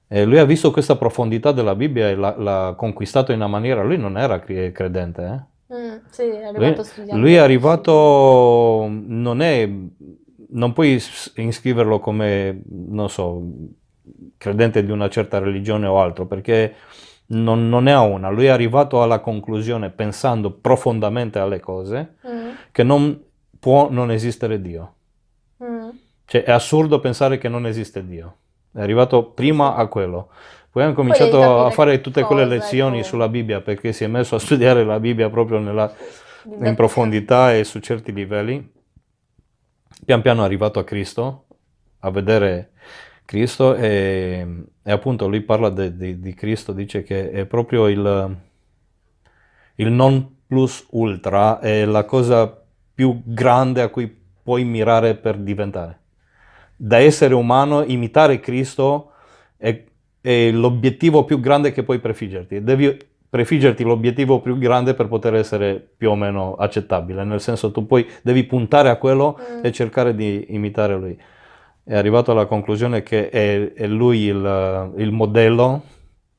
E lui ha visto questa profondità della Bibbia e l'ha, l'ha conquistato in una maniera. Lui non era cre- credente, eh?
Mm, sì, è
Lui,
arrivato studiando.
lui è arrivato, non è, non puoi iscriverlo come, non so, credente di una certa religione o altro, perché non, non ne ha una. Lui è arrivato alla conclusione, pensando profondamente alle cose,
Mm,
che non può non esistere Dio.
mm.
Cioè è assurdo pensare che non esiste Dio. È arrivato prima a quello. Poi hanno
devi
cominciato a fare tutte quelle lezioni
ecco.
sulla Bibbia perché si è messo a studiare la Bibbia proprio nella, in profondità e su certi livelli. Pian piano è arrivato a Cristo, a vedere Cristo e, e appunto lui parla de- di- di Cristo, dice che è proprio il, il non plus ultra, è la cosa più grande a cui puoi mirare per diventare. Da essere umano, imitare Cristo è, è l'obiettivo più grande che puoi prefiggerti. Devi prefiggerti l'obiettivo più grande per poter essere più o meno accettabile, nel senso tu poi devi puntare a quello
Mm.
e cercare di imitare lui. È arrivato alla conclusione che è, è lui il, il modello,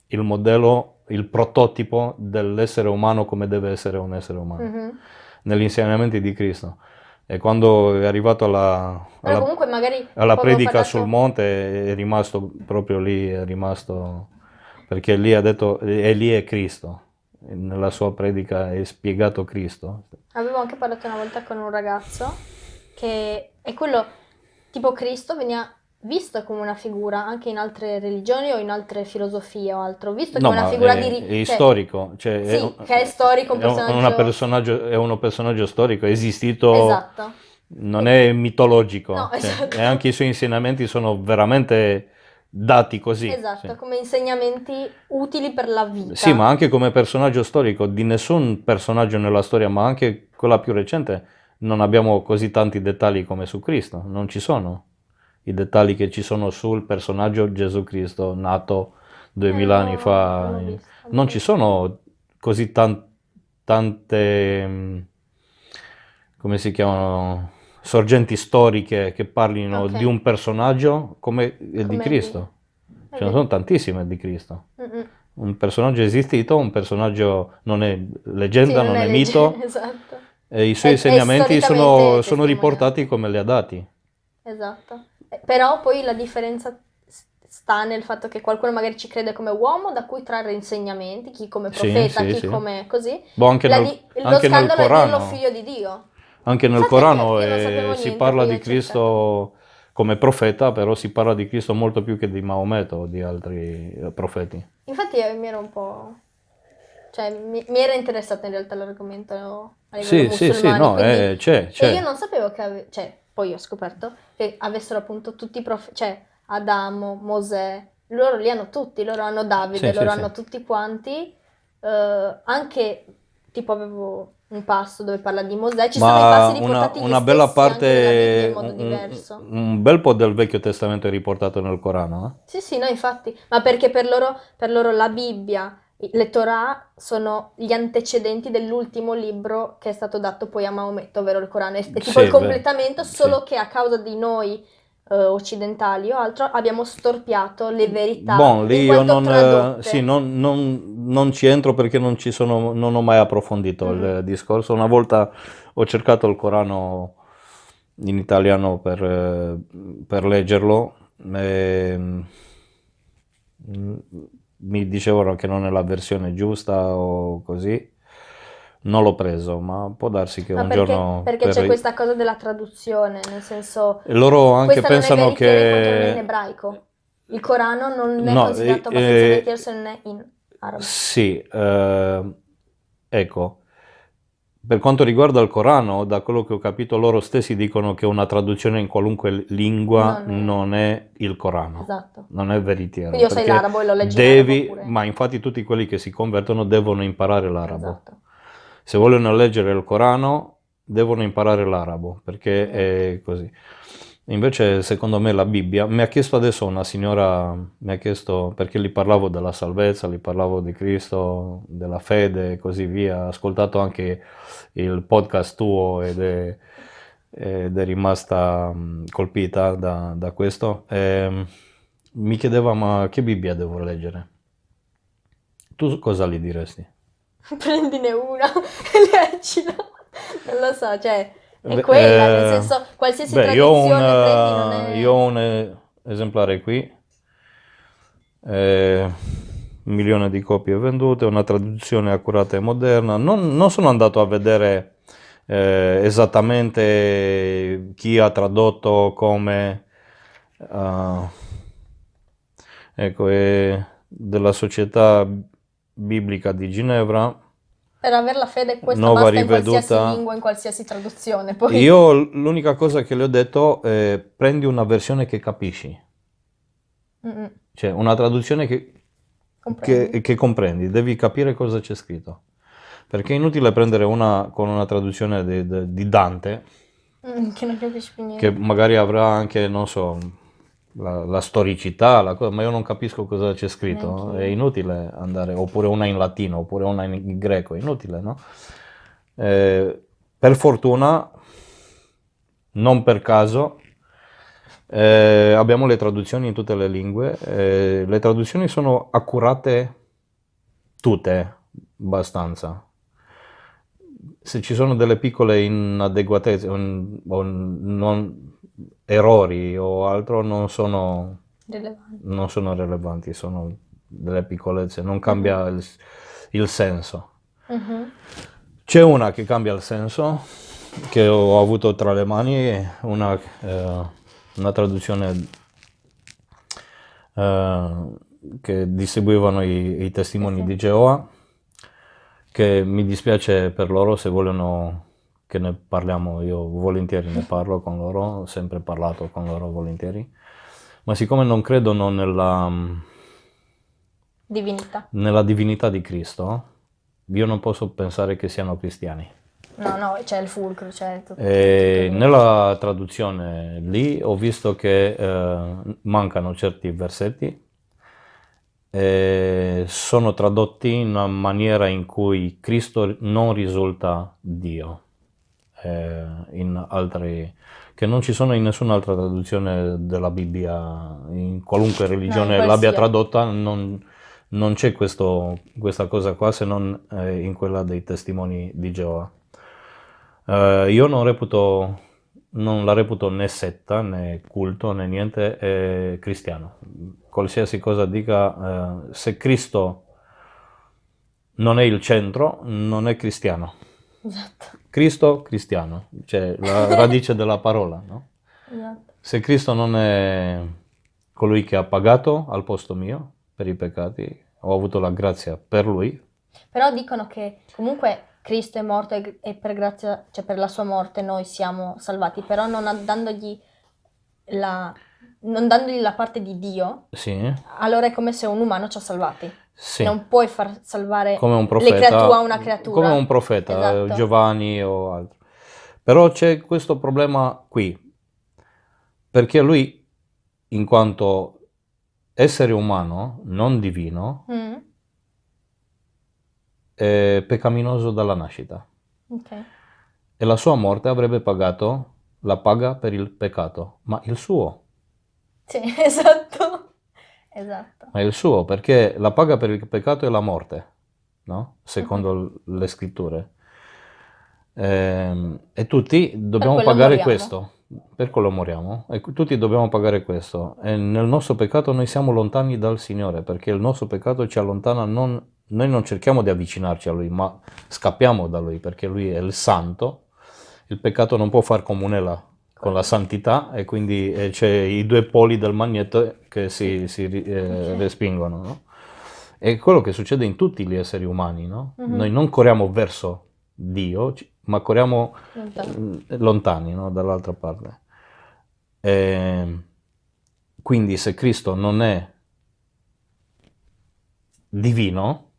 il modello, il prototipo dell'essere umano come deve essere un essere umano,
Mhm.
negli insegnamenti di Cristo. E quando è arrivato alla, alla- alla predica
parlato-
sul monte è rimasto proprio lì, è rimasto perché lì ha detto e lì è Cristo. Nella sua predica è spiegato Cristo.
Avevo anche parlato una volta con un ragazzo che è quello, tipo Cristo veniva visto come una figura anche in altre religioni o in altre filosofie o altro, visto
No,
come una figura
è,
di... ri-
è
cioè,
storico, cioè,
sì,
un-
che è storico, un
è
personaggio...
una personaggio- è uno personaggio storico, è esistito,
Esatto.
non è mitologico,
No,
cioè,
esatto.
e anche i suoi insegnamenti sono veramente dati così.
Esatto,
sì.
come insegnamenti utili per la vita.
Sì, ma anche come personaggio storico, di nessun personaggio nella storia, ma anche quella più recente, non abbiamo così tanti dettagli come su Cristo, non ci sono i dettagli che ci sono sul personaggio Gesù Cristo nato duemila
Eh,
anni fa.
non visto.
Non ci sono così tan- tante, mm, come si chiamano, sorgenti storiche che parlino
Ok.
di un personaggio come il di
Come
Cristo.
È
Ce ne sono tantissime di Cristo.
Mm-mm.
Un personaggio esistito, un personaggio non è leggenda,
Sì,
non, è,
legge-
mito,
Esatto,
e i suoi
È- è
insegnamenti sono,
storicamente
sono
testimoniato.
riportati come li ha dati.
esatto. Eh, Però poi la differenza sta nel fatto che qualcuno magari ci crede come uomo da cui trarre insegnamenti, chi come profeta,
sì,
chi
sì.
come così.
Boh, anche
La
nel,
di- lo
anche nel
scandalo è dirlo
Corano,
figlio di Dio.
Anche nel
Infatti,
Corano
io
eh, si parla di Cristo come profeta, però si parla di Cristo molto più che di Maometto o di altri eh, profeti.
Infatti eh, mi ero un po'... Cioè, mi, mi era interessata in realtà l'argomento a livello
Sì, sì, sì, no,
quindi-
eh, c'è,
E
c'è.
io non sapevo che ave- cioè, poi ho scoperto che avessero appunto tutti i profeti, cioè Adamo, Mosè, loro li hanno tutti, loro hanno Davide,
Sì,
loro
sì,
hanno
sì.
tutti quanti, eh, anche tipo avevo un passo dove parla di Mosè, ci sono i
Ma
passi
una,
riportati gli
una bella
Bibbia
parte,
modo
un, un bel po' del Vecchio Testamento è riportato nel Corano.
Sì, sì, no, infatti, ma perché per loro, per loro la Bibbia, le Torah sono gli antecedenti dell'ultimo libro che è stato dato poi a Maometto, ovvero il Corano. È, è tipo
Sì,
il completamento,
beh,
solo
sì.
che a causa di noi eh, occidentali o altro abbiamo storpiato le verità
Bon, lì io non, eh, sì, non, non- non ci entro perché non, ci sono, non ho mai approfondito
Mhm.
il discorso. Una volta ho cercato il Corano in italiano per, eh, per leggerlo e mm, mi dicevano che non è la versione giusta o così. Non l'ho preso, ma può darsi che
Ma
un
perché,
giorno...
perché
per-
c'è questa cosa della traduzione, nel senso,
E loro anche
è
pensano
veritiera in è
che...
ebraico. Il Corano non è
No,
considerato
eh,
abbastanza
eh,
se non è in arabo.
Sì, eh, ecco, per quanto riguarda il Corano, da quello che ho capito, loro stessi dicono che una traduzione in qualunque lingua
Non è-
non è il Corano,
Esatto.
non è veritiero.
Quindi io
perché
l'arabo e lo leggi
devi, ma infatti tutti quelli che si convertono devono imparare l'arabo.
Esatto.
Se vogliono leggere il Corano, devono imparare l'arabo, perché è così. Invece, secondo me, la Bibbia, mi ha chiesto adesso una signora, mi ha chiesto, perché gli parlavo della salvezza, gli parlavo di Cristo, della fede e così via, ha ascoltato anche il podcast tuo ed è, ed è rimasta colpita da, da questo. E, mi chiedeva, ma che Bibbia devo leggere? Tu cosa gli diresti?
Prendine una e leggila. Non lo so, cioè, è quella,
eh,
nel senso, qualsiasi
Beh, io ho un,
prendi
eh,
è...
io ho un eh, esemplare qui, eh, un milione di copie vendute, una traduzione accurata e moderna. Non, non sono andato a vedere eh, esattamente chi ha tradotto come, ah, ecco, è della Società Biblica di Ginevra.
Per avere la fede questa
Nuova
basta in qualsiasi
riveduta.
lingua, in qualsiasi traduzione. Poi
Io l'unica cosa che le ho detto è prendi una versione che capisci.
Mm-mm,
Cioè, una traduzione che,
comprendi.
che- che comprendi, devi capire cosa c'è scritto. Perché è inutile prendere una con una traduzione di, di- di Dante,
Mm, che non capisci più niente.
che magari avrà anche, non so, la, la storicità, la cosa, ma io non capisco cosa c'è scritto.
Neanch'io.
È inutile andare, oppure una in latino, oppure una in greco, è inutile, no? Eh, per fortuna, non per caso, eh, abbiamo le traduzioni in tutte le lingue. eh, le traduzioni sono accurate tutte, abbastanza. Se ci sono delle piccole inadeguatezze o, o non- errori o altro, non sono, non sono rilevanti, sono delle piccolezze, non cambia il, il senso.
Mhm.
C'è una che cambia il senso, che ho avuto tra le mani una, eh, una traduzione eh, che distribuivano i, i testimoni di Geova, che mi dispiace per loro se vogliono che ne parliamo, io volentieri ne parlo con loro, ho sempre parlato con loro volentieri, ma siccome non credono nella,
Divinità.
nella divinità di Cristo, io non posso pensare che siano cristiani.
No, no, c'è il fulcro, c'è tutto.
E
tutto-
nella traduzione lì ho visto che eh, mancano certi versetti, e sono tradotti in una maniera in cui Cristo non risulta Dio, eh, in altri, che non ci sono in nessun'altra traduzione della Bibbia, in qualunque religione
qualsiasi.
l'abbia tradotta, non, non c'è questo- questa cosa qua se non eh, in quella dei testimoni di Geova. Eh, io non reputo, non la reputo né setta né culto né niente, è cristiano. Qualsiasi cosa dica, eh, se Cristo non è il centro, non è cristiano.
Esatto,
Cristo, cristiano, cioè la radice della parola, no?
esatto.
Se Cristo non è colui che ha pagato al posto mio per i peccati, ho avuto la grazia per lui,
Però dicono che comunque Cristo è morto e, e per grazia, cioè per la sua morte noi siamo salvati, però non dandogli la, non dandogli la parte di Dio,
sì,
allora è come se un umano ci ha salvati.
sì.
Non puoi far salvare
come un
le
profeta,
creature a una creatura.
come un profeta,
Esatto.
Giovanni o altro. Però c'è questo problema qui, perché lui, in quanto essere umano, non divino,
Mm,
è peccaminoso dalla nascita
ok.
e la sua morte avrebbe pagato la paga per il peccato, ma il suo,
Sì, esatto. Esatto.
ma il suo, perché la paga per il peccato è la morte, no? Secondo l- le scritture. Ehm, e tutti dobbiamo pagare
moriamo.
questo, per quello moriamo, e tutti dobbiamo pagare questo. E nel nostro peccato noi siamo lontani dal Signore, perché il nostro peccato ci allontana, non, noi non cerchiamo di avvicinarci a Lui, ma scappiamo da Lui, perché Lui è il santo, il peccato non può far comunela con la santità e quindi eh, c'è i due poli del magnete che si, si eh, respingono, no? È quello che succede in tutti gli esseri umani, no?
Mhm.
Noi non corriamo verso Dio, ma corriamo
Lontano.
mm, lontani, no? Dall'altra parte. E quindi se Cristo non è divino,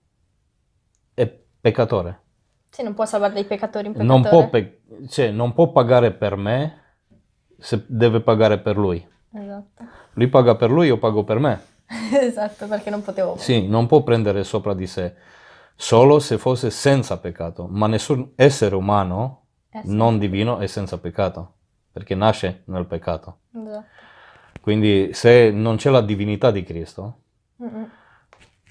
è peccatore.
Sì, non può salvare dei peccatori in
Non
peccatore.
può, pe- cioè, non può pagare per me se deve pagare per lui.
Esatto.
Lui paga per lui, io pago per me.
Esatto, perché non potevo.
Sì, non può prendere sopra di sé, solo se fosse senza peccato, ma nessun essere umano
sì.
non divino è senza peccato, perché nasce nel peccato.
Esatto.
Quindi se non c'è la divinità di Cristo,
Mm-mm.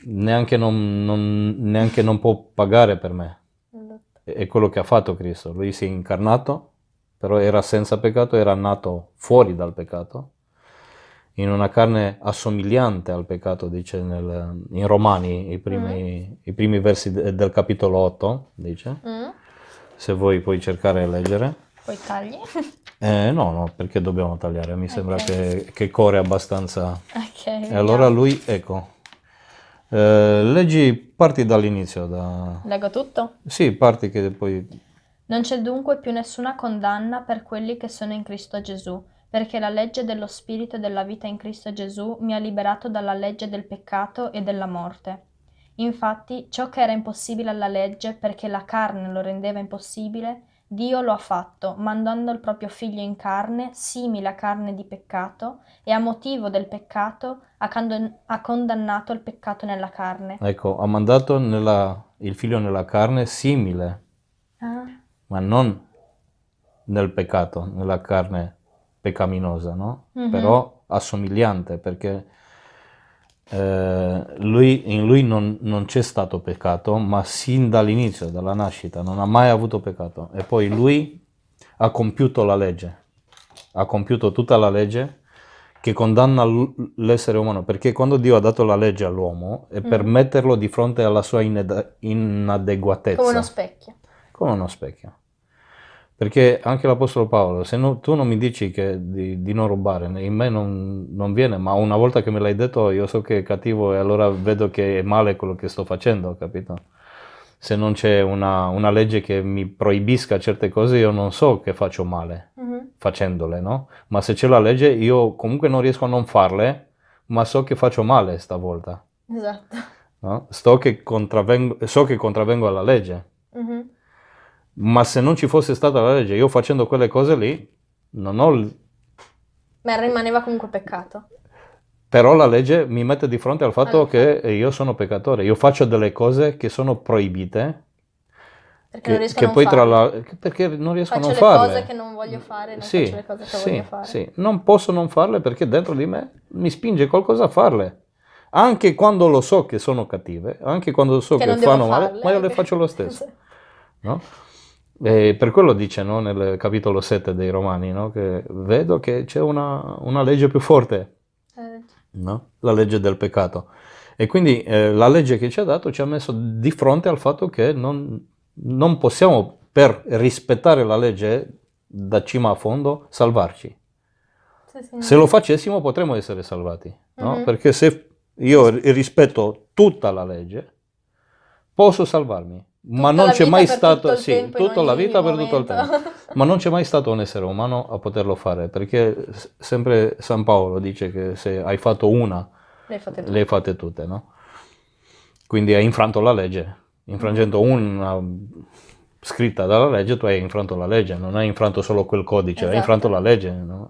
neanche non, non- neanche non può pagare per me.
Esatto.
È quello che ha fatto Cristo. Lui si è incarnato, però era senza peccato, era nato fuori dal peccato, in una carne assomigliante al peccato, dice nel- in Romani, i primi, i primi versi de- del capitolo 8, dice,
Mm.
se vuoi puoi cercare e leggere.
Poi tagli.
Eh, no, no, perché dobbiamo tagliare? Mi sembra
Ok.
che, che corre abbastanza.
ok.
E allora lui, ecco, eh, leggi, parti dall'inizio, da...
Leggo tutto?
Sì, parti che poi...
Non c'è dunque più nessuna condanna per quelli che sono in Cristo Gesù, perché la legge dello Spirito e della vita in Cristo Gesù mi ha liberato dalla legge del peccato e della morte. Infatti, ciò che era impossibile alla legge, perché la carne lo rendeva impossibile, Dio lo ha fatto, mandando il proprio figlio in carne, simile a carne di peccato, e a motivo del peccato ha, candon- ha condannato il peccato nella carne.
Ecco, ha mandato nella- il figlio nella carne simile,
Ah,
ma non nel peccato, nella carne peccaminosa, no?
Mhm.
Però assomigliante, perché eh, lui- in lui non, non c'è stato peccato, ma sin dall'inizio, dalla nascita, non ha mai avuto peccato. E poi lui ha compiuto la legge, ha compiuto tutta la legge che condanna l'essere umano, perché quando Dio ha dato la legge all'uomo è per
Mm.
metterlo di fronte alla sua ined- inadeguatezza
come uno specchio.
Come uno specchio. Perché anche l'Apostolo Paolo, se no- tu non mi dici che di, di non rubare, in me non, non viene, ma una volta che me l'hai detto io so che è cattivo e allora vedo che è male quello che sto facendo, capito? Se non c'è una, una legge che mi proibisca certe cose, io non so che faccio male
Mhm.
facendole, no? Ma se c'è la legge, io comunque non riesco a non farle, ma so che faccio male stavolta,
Esatto.
no? Sto che so che contravvengo alla legge.
Mhm.
Ma se non ci fosse stata la legge, io facendo quelle cose lì, non ho... il-
Ma rimaneva comunque peccato.
Però la legge mi mette di fronte al fatto
Ah,
che io sono peccatore. Io faccio delle cose che sono proibite,
Perché non riesco
che
a non
poi tra
farle.
la... perché non riesco
Faccio
a
le
non farle.
cose che non voglio fare, non
Sì,
faccio le cose che
sì,
voglio fare.
sì. Non posso non farle perché dentro di me mi spinge qualcosa a farle. Anche quando lo so che sono cattive, anche quando so
Che
che, fanno male, ma io le faccio lo stesso. No? E per quello dice no, nel capitolo 7 dei Romani no, che vedo che c'è una, una legge più forte,
Eh,
no? la legge del peccato. E quindi eh, la legge che ci ha dato ci ha messo di fronte al fatto che non, non possiamo, per rispettare la legge da cima a fondo, salvarci.
sì, sì,
Se lo facessimo potremmo essere salvati, no?
Mhm.
perché se io ri- rispetto tutta la legge, posso salvarmi. Ma non c'è mai stato, sì,
tempo,
tutta la vita per tutto il tempo. Ma non c'è mai stato un essere umano a poterlo fare, perché sempre San Paolo dice che se hai fatto una,
Le fate tutte.
le hai fatte tutte, no? Quindi hai infranto la legge. Infrangendo una scritta dalla legge, tu hai infranto la legge, non hai infranto solo quel codice, hai
Esatto.
infranto la legge, no?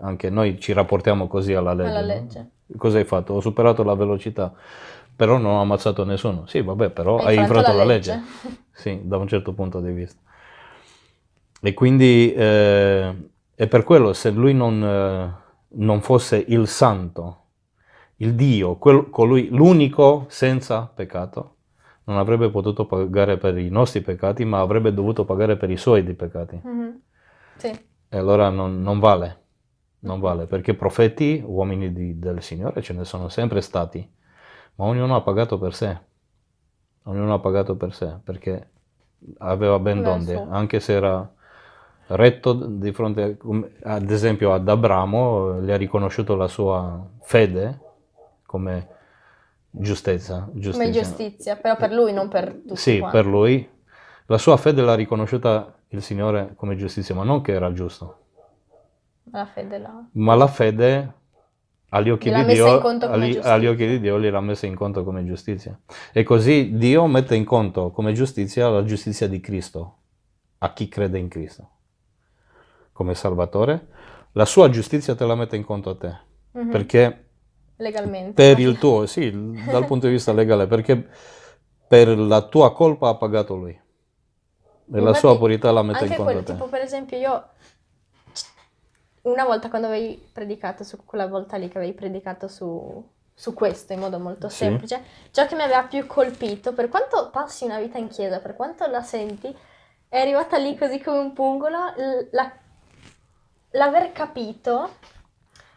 Anche noi ci rapportiamo così alla legge.
Alla
no?
legge.
Cosa hai fatto? Ho superato la velocità, però non ho ammazzato nessuno. Sì, vabbè, però
Hai
hai
infranto
infranto
la
la
legge.
legge. Sì, da un certo punto di vista. E quindi eh, è per quello, se lui non, eh, non fosse il santo, il Dio, quel- colui, l'unico senza peccato, non avrebbe potuto pagare per i nostri peccati, ma avrebbe dovuto pagare per i suoi di peccati.
Mhm. Sì.
E allora non, non vale, non vale, perché profeti, uomini di- del Signore, ce ne sono sempre stati, ma ognuno ha pagato per sé, ognuno ha pagato per sé, perché aveva ben donde, anche se era retto di fronte, come- ad esempio ad Abramo, gli ha riconosciuto la sua fede come giustezza,
Come
giustizia.
giustizia, però per lui, non per tutti
Sì,
quanti.
per lui. La sua fede l'ha riconosciuta il Signore come giustizia, ma non che era giusto.
La fede là.
Ma la fede agli occhi, di Dio, agli, agli occhi di Dio gliel'ha messa in conto come giustizia. E così Dio mette in conto come giustizia la giustizia di Cristo, a chi crede in Cristo, come Salvatore. La sua giustizia te la mette in conto a te,
Mhm.
perché
Legalmente.
per il tuo, sì, dal punto di vista legale, perché per la tua colpa ha pagato lui. E la
Infatti,
sua purità la mette in conto
quel
a te.
tipo, per esempio, io una volta quando avevi predicato su quella volta lì che avevi predicato su, su questo in modo molto
Sì.
semplice, ciò che mi aveva più colpito, per quanto passi una vita in chiesa, per quanto la senti, è arrivata lì così come un pungolo la- l'aver capito,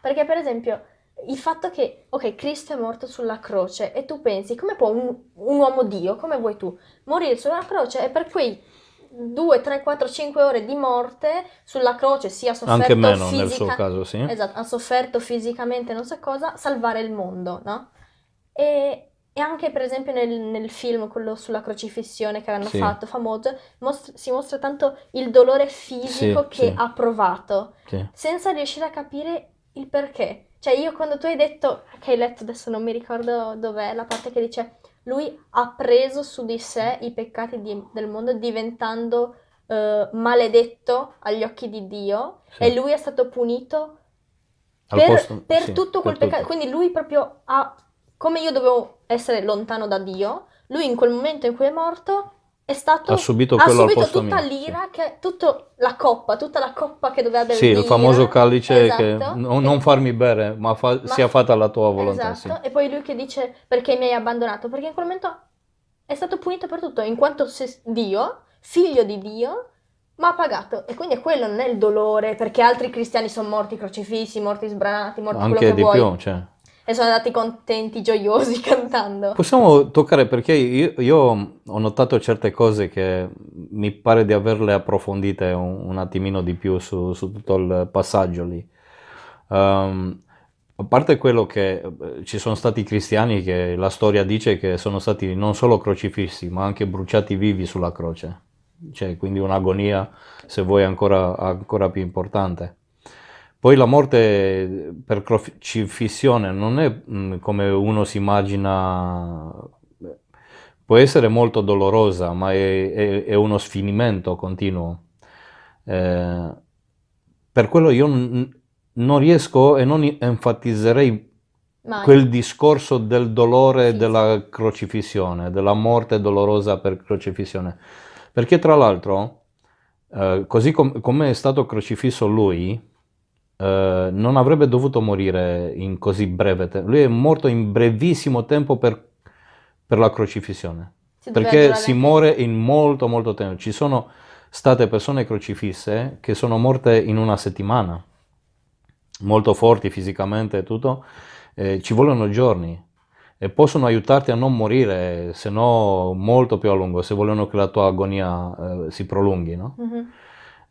perché per esempio il fatto che, ok, Cristo è morto sulla croce e tu pensi, come può un, un uomo Dio, come vuoi tu, morire sulla croce e per quei 2, 3, 4, 5 ore di morte sulla croce sia sofferto
Anche meno
fisica-
nel suo caso, sì.
Esatto, ha sofferto fisicamente non so cosa, salvare il mondo, no? E, e anche per esempio nel, nel film, quello sulla crocifissione che hanno
Sì.
fatto, famoso, mostra- si mostra tanto il dolore fisico
Sì,
che
sì.
ha provato, senza riuscire a capire il perché. Cioè io quando tu hai detto, che hai letto, adesso non mi ricordo dov'è, la parte che dice, lui ha preso su di sé i peccati di- del mondo diventando eh, maledetto agli occhi di Dio
Sì.
e lui è stato punito
Al
per,
posto-
per
sì,
tutto quel
per
peccato.
tutto.
Quindi lui proprio ha, come io dovevo essere lontano da Dio, lui in quel momento in cui è morto è stato,
Ha subito
ha
quello al
subito tutta
mio,
l'ira, che, tutta la coppa, tutta la coppa che doveva bere
Sì, il famoso calice che
Esatto.
no- non farmi bere, ma, fa-
Ma-
sia fatta la tua volontà.
Esatto,
sì.
e poi lui che dice perché mi hai abbandonato? Perché in quel momento è stato punito per tutto, in quanto se- Dio, figlio di Dio, ma ha pagato. E quindi è quello, non è il dolore, perché altri cristiani sono morti crocifissi, morti sbranati, morti quello
Anche
che
di
vuoi.
più, cioè.
E sono andati contenti, gioiosi, cantando.
Possiamo toccare perché io, io ho notato certe cose che mi pare di averle approfondite un, un attimino di più su, su tutto il passaggio lì. Um, a parte quello che eh, ci sono stati cristiani che la storia dice che sono stati non solo crocifissi, ma anche bruciati vivi sulla croce. Cioè, quindi un'agonia, se vuoi, ancora, ancora più importante. Poi la morte per crocifissione non è mm, come uno si immagina, può essere molto dolorosa, ma è, è, è uno sfinimento continuo. Eh, per quello io non riesco e non enfatizzerei Mai. quel discorso del dolore sì. della crocifissione, della morte dolorosa per crocifissione. Perché tra l'altro, eh, così com- come è stato crocifisso lui, eh, non avrebbe dovuto morire in così breve tempo. Lui è morto in brevissimo tempo per, per la crocifissione. Si perché si muore in molto molto tempo. Ci sono state persone crocifisse che sono morte in una settimana molto forti fisicamente e tutto, eh, ci vogliono giorni e possono aiutarti a non morire, se no molto più a lungo, se vogliono che la tua agonia eh, si prolunghi, no? mm-hmm.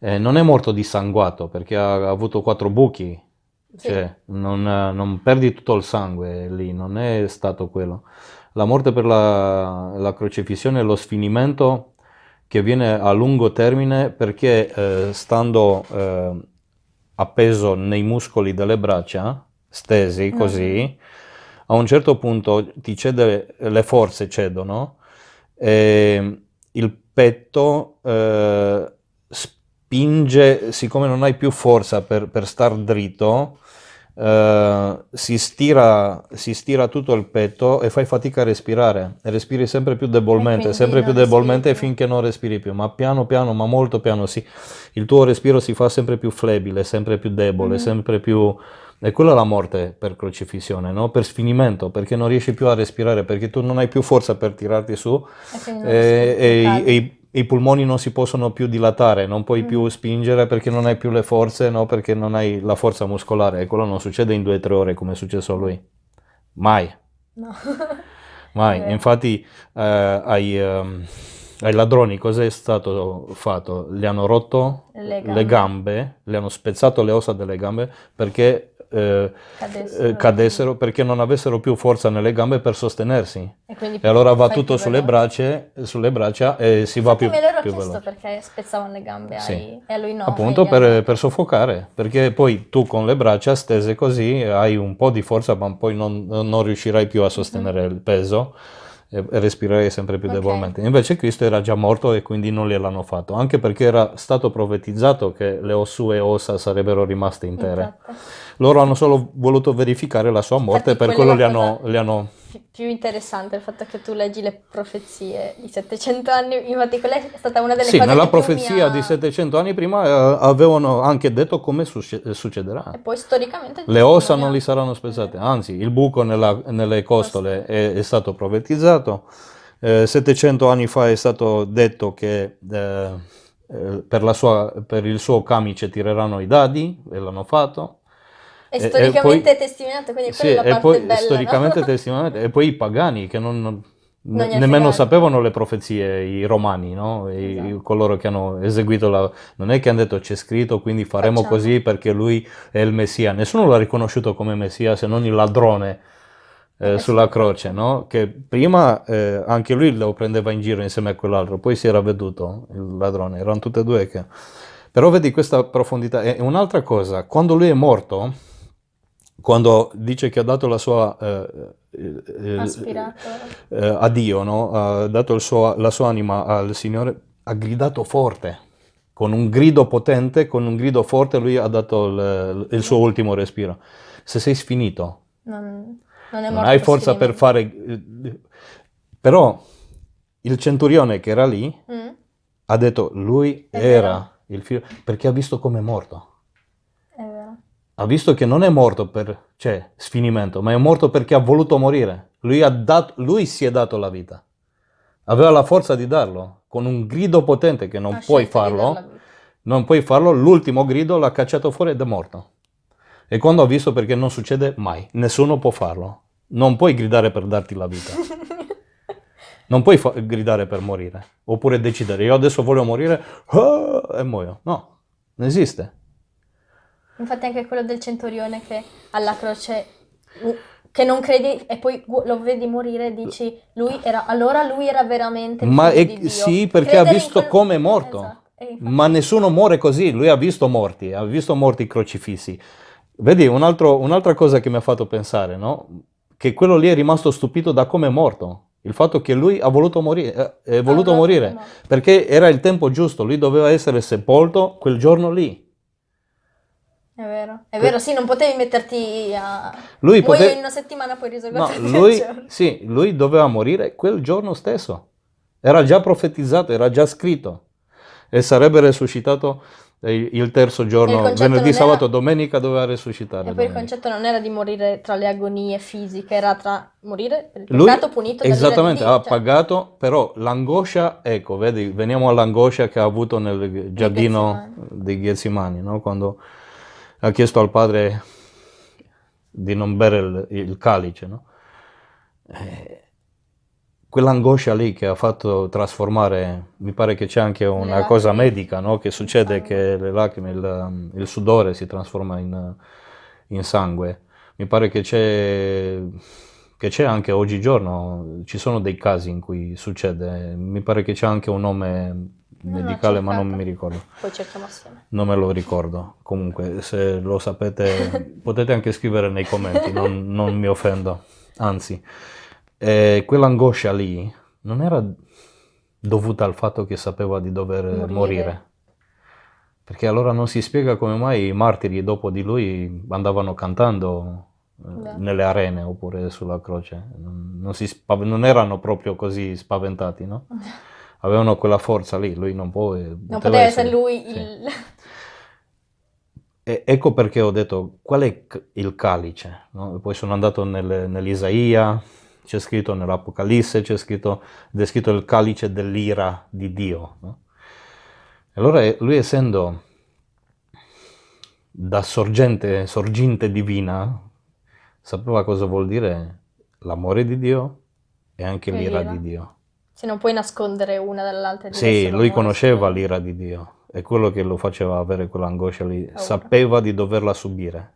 Eh, non è morto dissanguato perché ha, avuto quattro buchi, sì. cioè non, non, perdi tutto il sangue lì, non è stato quello. La morte per la, la crocifissione è lo sfinimento che viene a lungo termine perché eh, stando eh, appeso nei muscoli delle braccia, stesi mm. così, a un certo punto ti cede, le forze cedono, e il petto eh, spinge, siccome non hai più forza per, per star dritto, Uh, si, stira, si, stira, tutto il petto e fai fatica a respirare e respiri sempre più debolmente, sempre più debolmente finché non respiri più, ma piano piano, ma molto piano, sì. il tuo respiro si fa sempre più flebile, sempre più debole, mm-hmm. sempre più... E quella è la morte per crocifissione, no? per sfinimento, perché non riesci più a respirare, perché tu non hai più forza per tirarti su e, e, e, e i, polmoni non si possono più dilatare, non puoi più mm. spingere perché non hai più le forze, no? perché non hai la forza muscolare e quello non succede in due o tre ore come è successo a lui. Mai. No. Mai. Infatti eh, ai, um, ai, ladroni cosa è stato fatto? Gli hanno rotto le gambe. le gambe, le hanno spezzato le ossa delle gambe perché eh, cadessero. Eh, cadessero. perché non avessero più forza nelle gambe per sostenersi. E, e allora va tutto sulle braccia, sulle braccia, e si va più,
me l'ero
più
chiesto veloce. perché spezzavano le gambe
sì.
ai, e a lui no.
Appunto per, per, soffocare, perché poi tu con le braccia stese così hai un po' di forza ma poi non, non riuscirai più a sostenere mm-hmm. il peso e respirerei sempre più okay. debolmente. Invece Cristo era già morto e quindi non gliel'hanno fatto, anche perché era stato profetizzato che le sue ossa sarebbero rimaste intere. Esatto. Loro hanno solo voluto verificare la sua morte e per quello li hanno, li hanno
più interessante il fatto che tu leggi le profezie di 700 anni, infatti quella è stata una delle
sì,
cose
nella profezia ha... di 700 anni prima eh, avevano anche detto come succederà.
E poi storicamente...
Le ossa non li saranno spezzate, anzi il buco nella, nelle costole è, è, stato profetizzato, eh, 700 anni fa è stato detto che eh, eh per, sua, per il suo camice tireranno i dadi, e l'hanno fatto.
È storicamente e poi, quindi sì, quella è la parte
poi,
bella,
storicamente
no?
testimoniato, e poi i pagani che non, non nemmeno sapevano le profezie, i romani, no? I, esatto. coloro che hanno eseguito la... Non è che hanno detto c'è scritto, quindi faremo Facciamo. così perché lui è il Messia. Nessuno l'ha riconosciuto come Messia se non il ladrone eh, eh sulla croce, no? Che prima eh, anche lui lo prendeva in giro insieme a quell'altro, poi si era veduto il ladrone, erano tutte e due che... Però vedi questa profondità. E un'altra cosa, quando lui è morto quando dice che ha dato la sua eh,
eh,
eh, a Dio, no? ha dato suo, la sua anima al Signore, ha gridato forte, con un grido potente, con un grido forte lui ha dato il, il suo ultimo respiro. Se sei sfinito, non, non, non hai forza per fare... Però il centurione che era lì mm. ha detto lui era vero. il figlio, perché ha visto come è morto ha visto che non è morto per cioè, sfinimento, ma è morto perché ha voluto morire. Lui, ha dato, lui si è dato la vita. Aveva la forza di darlo, con un grido potente che non ha puoi farlo. Non puoi farlo, l'ultimo grido l'ha cacciato fuori ed è morto. E quando ha visto perché non succede mai, nessuno può farlo. Non puoi gridare per darti la vita. Non puoi fa- gridare per morire. Oppure decidere, io adesso voglio morire ah, e muoio. No, non esiste.
Infatti anche quello del centurione che alla croce, uh, che non credi e poi lo vedi morire e dici, lui era, allora lui era veramente
Ma è- sì, perché
Credere
ha visto
quel-
come è morto.
Esatto.
Ma nessuno muore così, lui ha visto morti, ha visto morti crocifissi. Vedi, un altro- un'altra cosa che mi ha fatto pensare, no? Che quello lì è rimasto stupito da come è morto. Il fatto che lui ha voluto morire, eh, è voluto
Ah, no,
morire,
no.
perché era il tempo giusto, lui doveva essere sepolto quel giorno lì.
È vero, è vero, sì, non potevi metterti a...
Lui
Muoio
pote-
in una settimana, poi risolvo
No, lui, sì, lui doveva morire quel giorno stesso. Era già profetizzato, era già scritto. E sarebbe resuscitato il il terzo
il
giorno,
concetto
venerdì, sabato,
era-
domenica doveva resuscitare.
E poi il concetto non era di morire tra le agonie fisiche, era tra morire per il
Lui,
peccato punito
esattamente, ha
cioè,
pagato, però l'angoscia, ecco, vedi, veniamo all'angoscia che ha avuto nel giardino di Getsimani, no? Quando ha chiesto al padre di non bere il, il calice, no? Eh, quell'angoscia lì che ha fatto trasformare, mi pare che c'è anche una cosa medica, no? Che succede che le lacrime, il, il sudore si trasforma in, in sangue. Mi pare che c'è, che c'è anche oggigiorno, ci sono dei casi in cui succede, mi pare che c'è anche un nome medicale, ma non mi ricordo.
Poi cerchiamo assieme.
Non me lo ricordo. Comunque, se lo sapete, potete anche scrivere nei commenti, non, non mi offendo. Anzi, eh, quell'angoscia lì non era dovuta al fatto che sapeva di dover
Morire.
morire. Perché allora non si spiega come mai i martiri dopo di lui andavano cantando eh, nelle arene oppure sulla croce. Non, non si non erano proprio così spaventati, no? Avevano quella forza lì, lui non può.
Non poteva essere lui
sì.
il...
E ecco perché ho detto qual è il calice. no? Poi sono andato nel- nell'Isaia, c'è scritto nell'Apocalisse, c'è scritto, descritto il calice dell'ira di Dio. no? Allora eh, lui essendo da sorgente, sorgente divina, sapeva cosa vuol dire l'amore di Dio e anche l'ira. di Dio.
Se non puoi nascondere una dall'altra.
Sì, lui conosceva l'ira di Dio, è quello che lo faceva avere quell'angoscia lì,
Paura.
sapeva di doverla subire,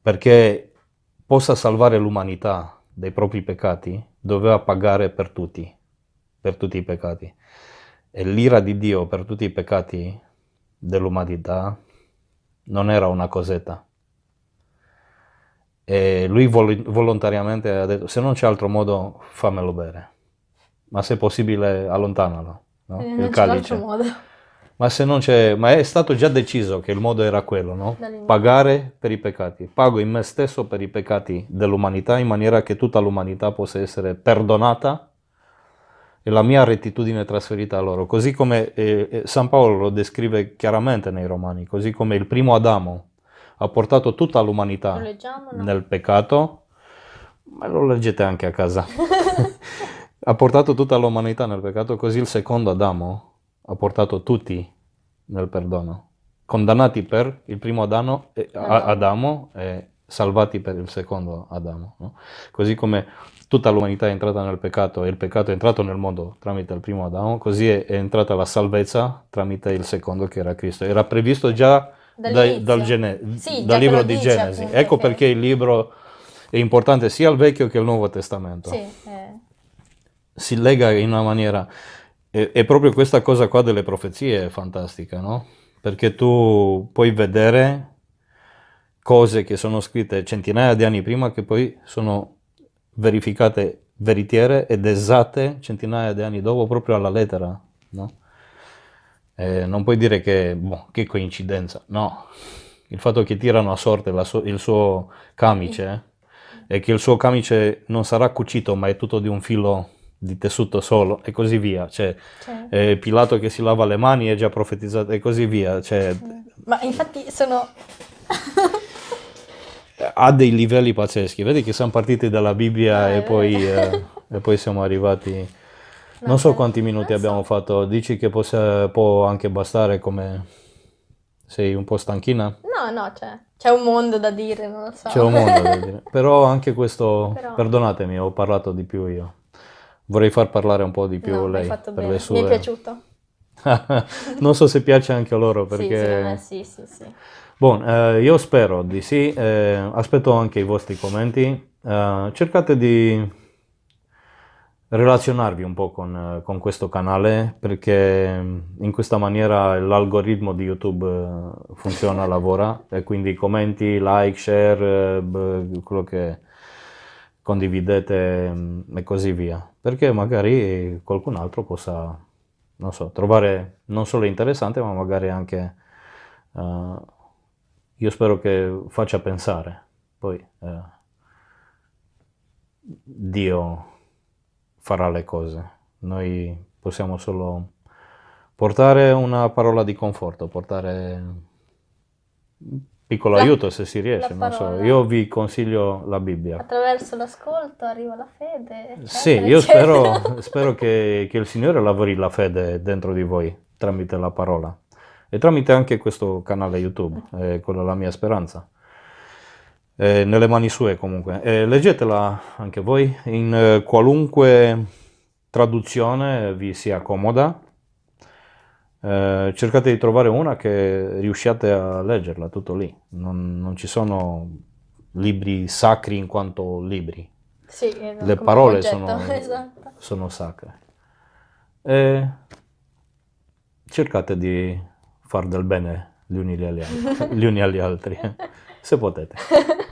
perché possa salvare l'umanità dai propri peccati, doveva pagare per tutti, per tutti i peccati. E l'ira di Dio per tutti i peccati dell'umanità non era una cosetta. E lui vol- volontariamente ha detto, se non c'è altro modo, fammelo bere. Ma se possibile, allontanalo, no?
Eh,
il
non c'è
calice. Ma se non c'è, ma è stato già deciso che il modo era quello, no? Pagare per i peccati. Pago in me stesso per i peccati dell'umanità in maniera che tutta l'umanità possa essere perdonata e la mia rettitudine trasferita a loro. Così come eh, eh, San Paolo lo descrive chiaramente nei Romani, così come il primo Adamo ha portato tutta l'umanità
leggiamo? No?
nel peccato, ma lo leggete anche a casa. ha portato tutta l'umanità nel peccato, così il secondo Adamo ha portato tutti nel perdono. Condannati per il primo Adamo, eh.
Adamo
e salvati per il secondo Adamo. no? Così come tutta l'umanità è entrata nel peccato e il peccato è entrato nel mondo tramite il primo Adamo, così è, è entrata la salvezza tramite il secondo che era Cristo. Era previsto già dai- dal, Gene-
Sì,
dal libro di
dice,
Genesi.
appunto,
ecco perché il libro è importante sia il Vecchio che il Nuovo Testamento.
Sì, eh,
Si lega in una maniera... E, e proprio questa cosa qua delle profezie è fantastica, no? Perché tu puoi vedere cose che sono scritte centinaia di anni prima che poi sono verificate veritiere ed esatte centinaia di anni dopo proprio alla lettera, no? Eh, non puoi dire che, boh, che coincidenza, no. Il fatto che tirano a sorte su- il suo camice e che il suo camice non sarà cucito ma è tutto di un filo di tessuto solo e così via. Cioè,
cioè,
eh, Pilato che si lava le mani è già profetizzato e così via. Cioè,
Ma infatti sono...
ha dei livelli pazzeschi. Vedi che siamo partiti dalla Bibbia
Eh,
e, poi, eh, e poi siamo arrivati. Non
No,
so
cioè,
quanti minuti abbiamo fatto. Dici che possa- può anche bastare come. Sei un po' stanchina?
No, no, c'è, c'è un mondo da dire, non lo so.
C'è un mondo da dire. Però anche questo,
Però-
perdonatemi, ho parlato di più io. Vorrei far parlare un po' di più
No,
lei per
bene.
le sue...
Mi è piaciuto?
non so se piace anche a loro
Sì,
perché...
me sì, sì, sì.
Buon, eh, io spero di sì, eh, aspetto anche i vostri commenti. Eh, cercate di relazionarvi un po' con, con questo canale perché in questa maniera l'algoritmo di YouTube eh, funziona, lavora e quindi commenti, like, share, eh, quello che condividete mm, e così via. Perché magari qualcun altro possa, non so, trovare non solo interessante ma magari anche... eh, io spero che faccia pensare. Poi eh, Dio farà le cose. Noi possiamo solo portare una parola di conforto, portare un piccolo
La-
aiuto se si riesce. so. Io vi consiglio la Bibbia.
Attraverso l'ascolto arriva la fede.
Sì, io
eccetera.
spero, spero che, che il Signore lavori la fede dentro di voi tramite la parola e tramite anche questo canale YouTube, è quella è la mia speranza. È nelle mani sue comunque. E leggetela anche voi in eh, qualunque traduzione vi sia comoda. Eh, cercate di trovare una che riusciate a leggerla, tutto lì. Non, non ci sono libri sacri in quanto libri
Sì, esatto,
le parole sono,
esatto.
sono sacre. E cercate di far del bene gli uni agli altri, gli uni agli altri se potete.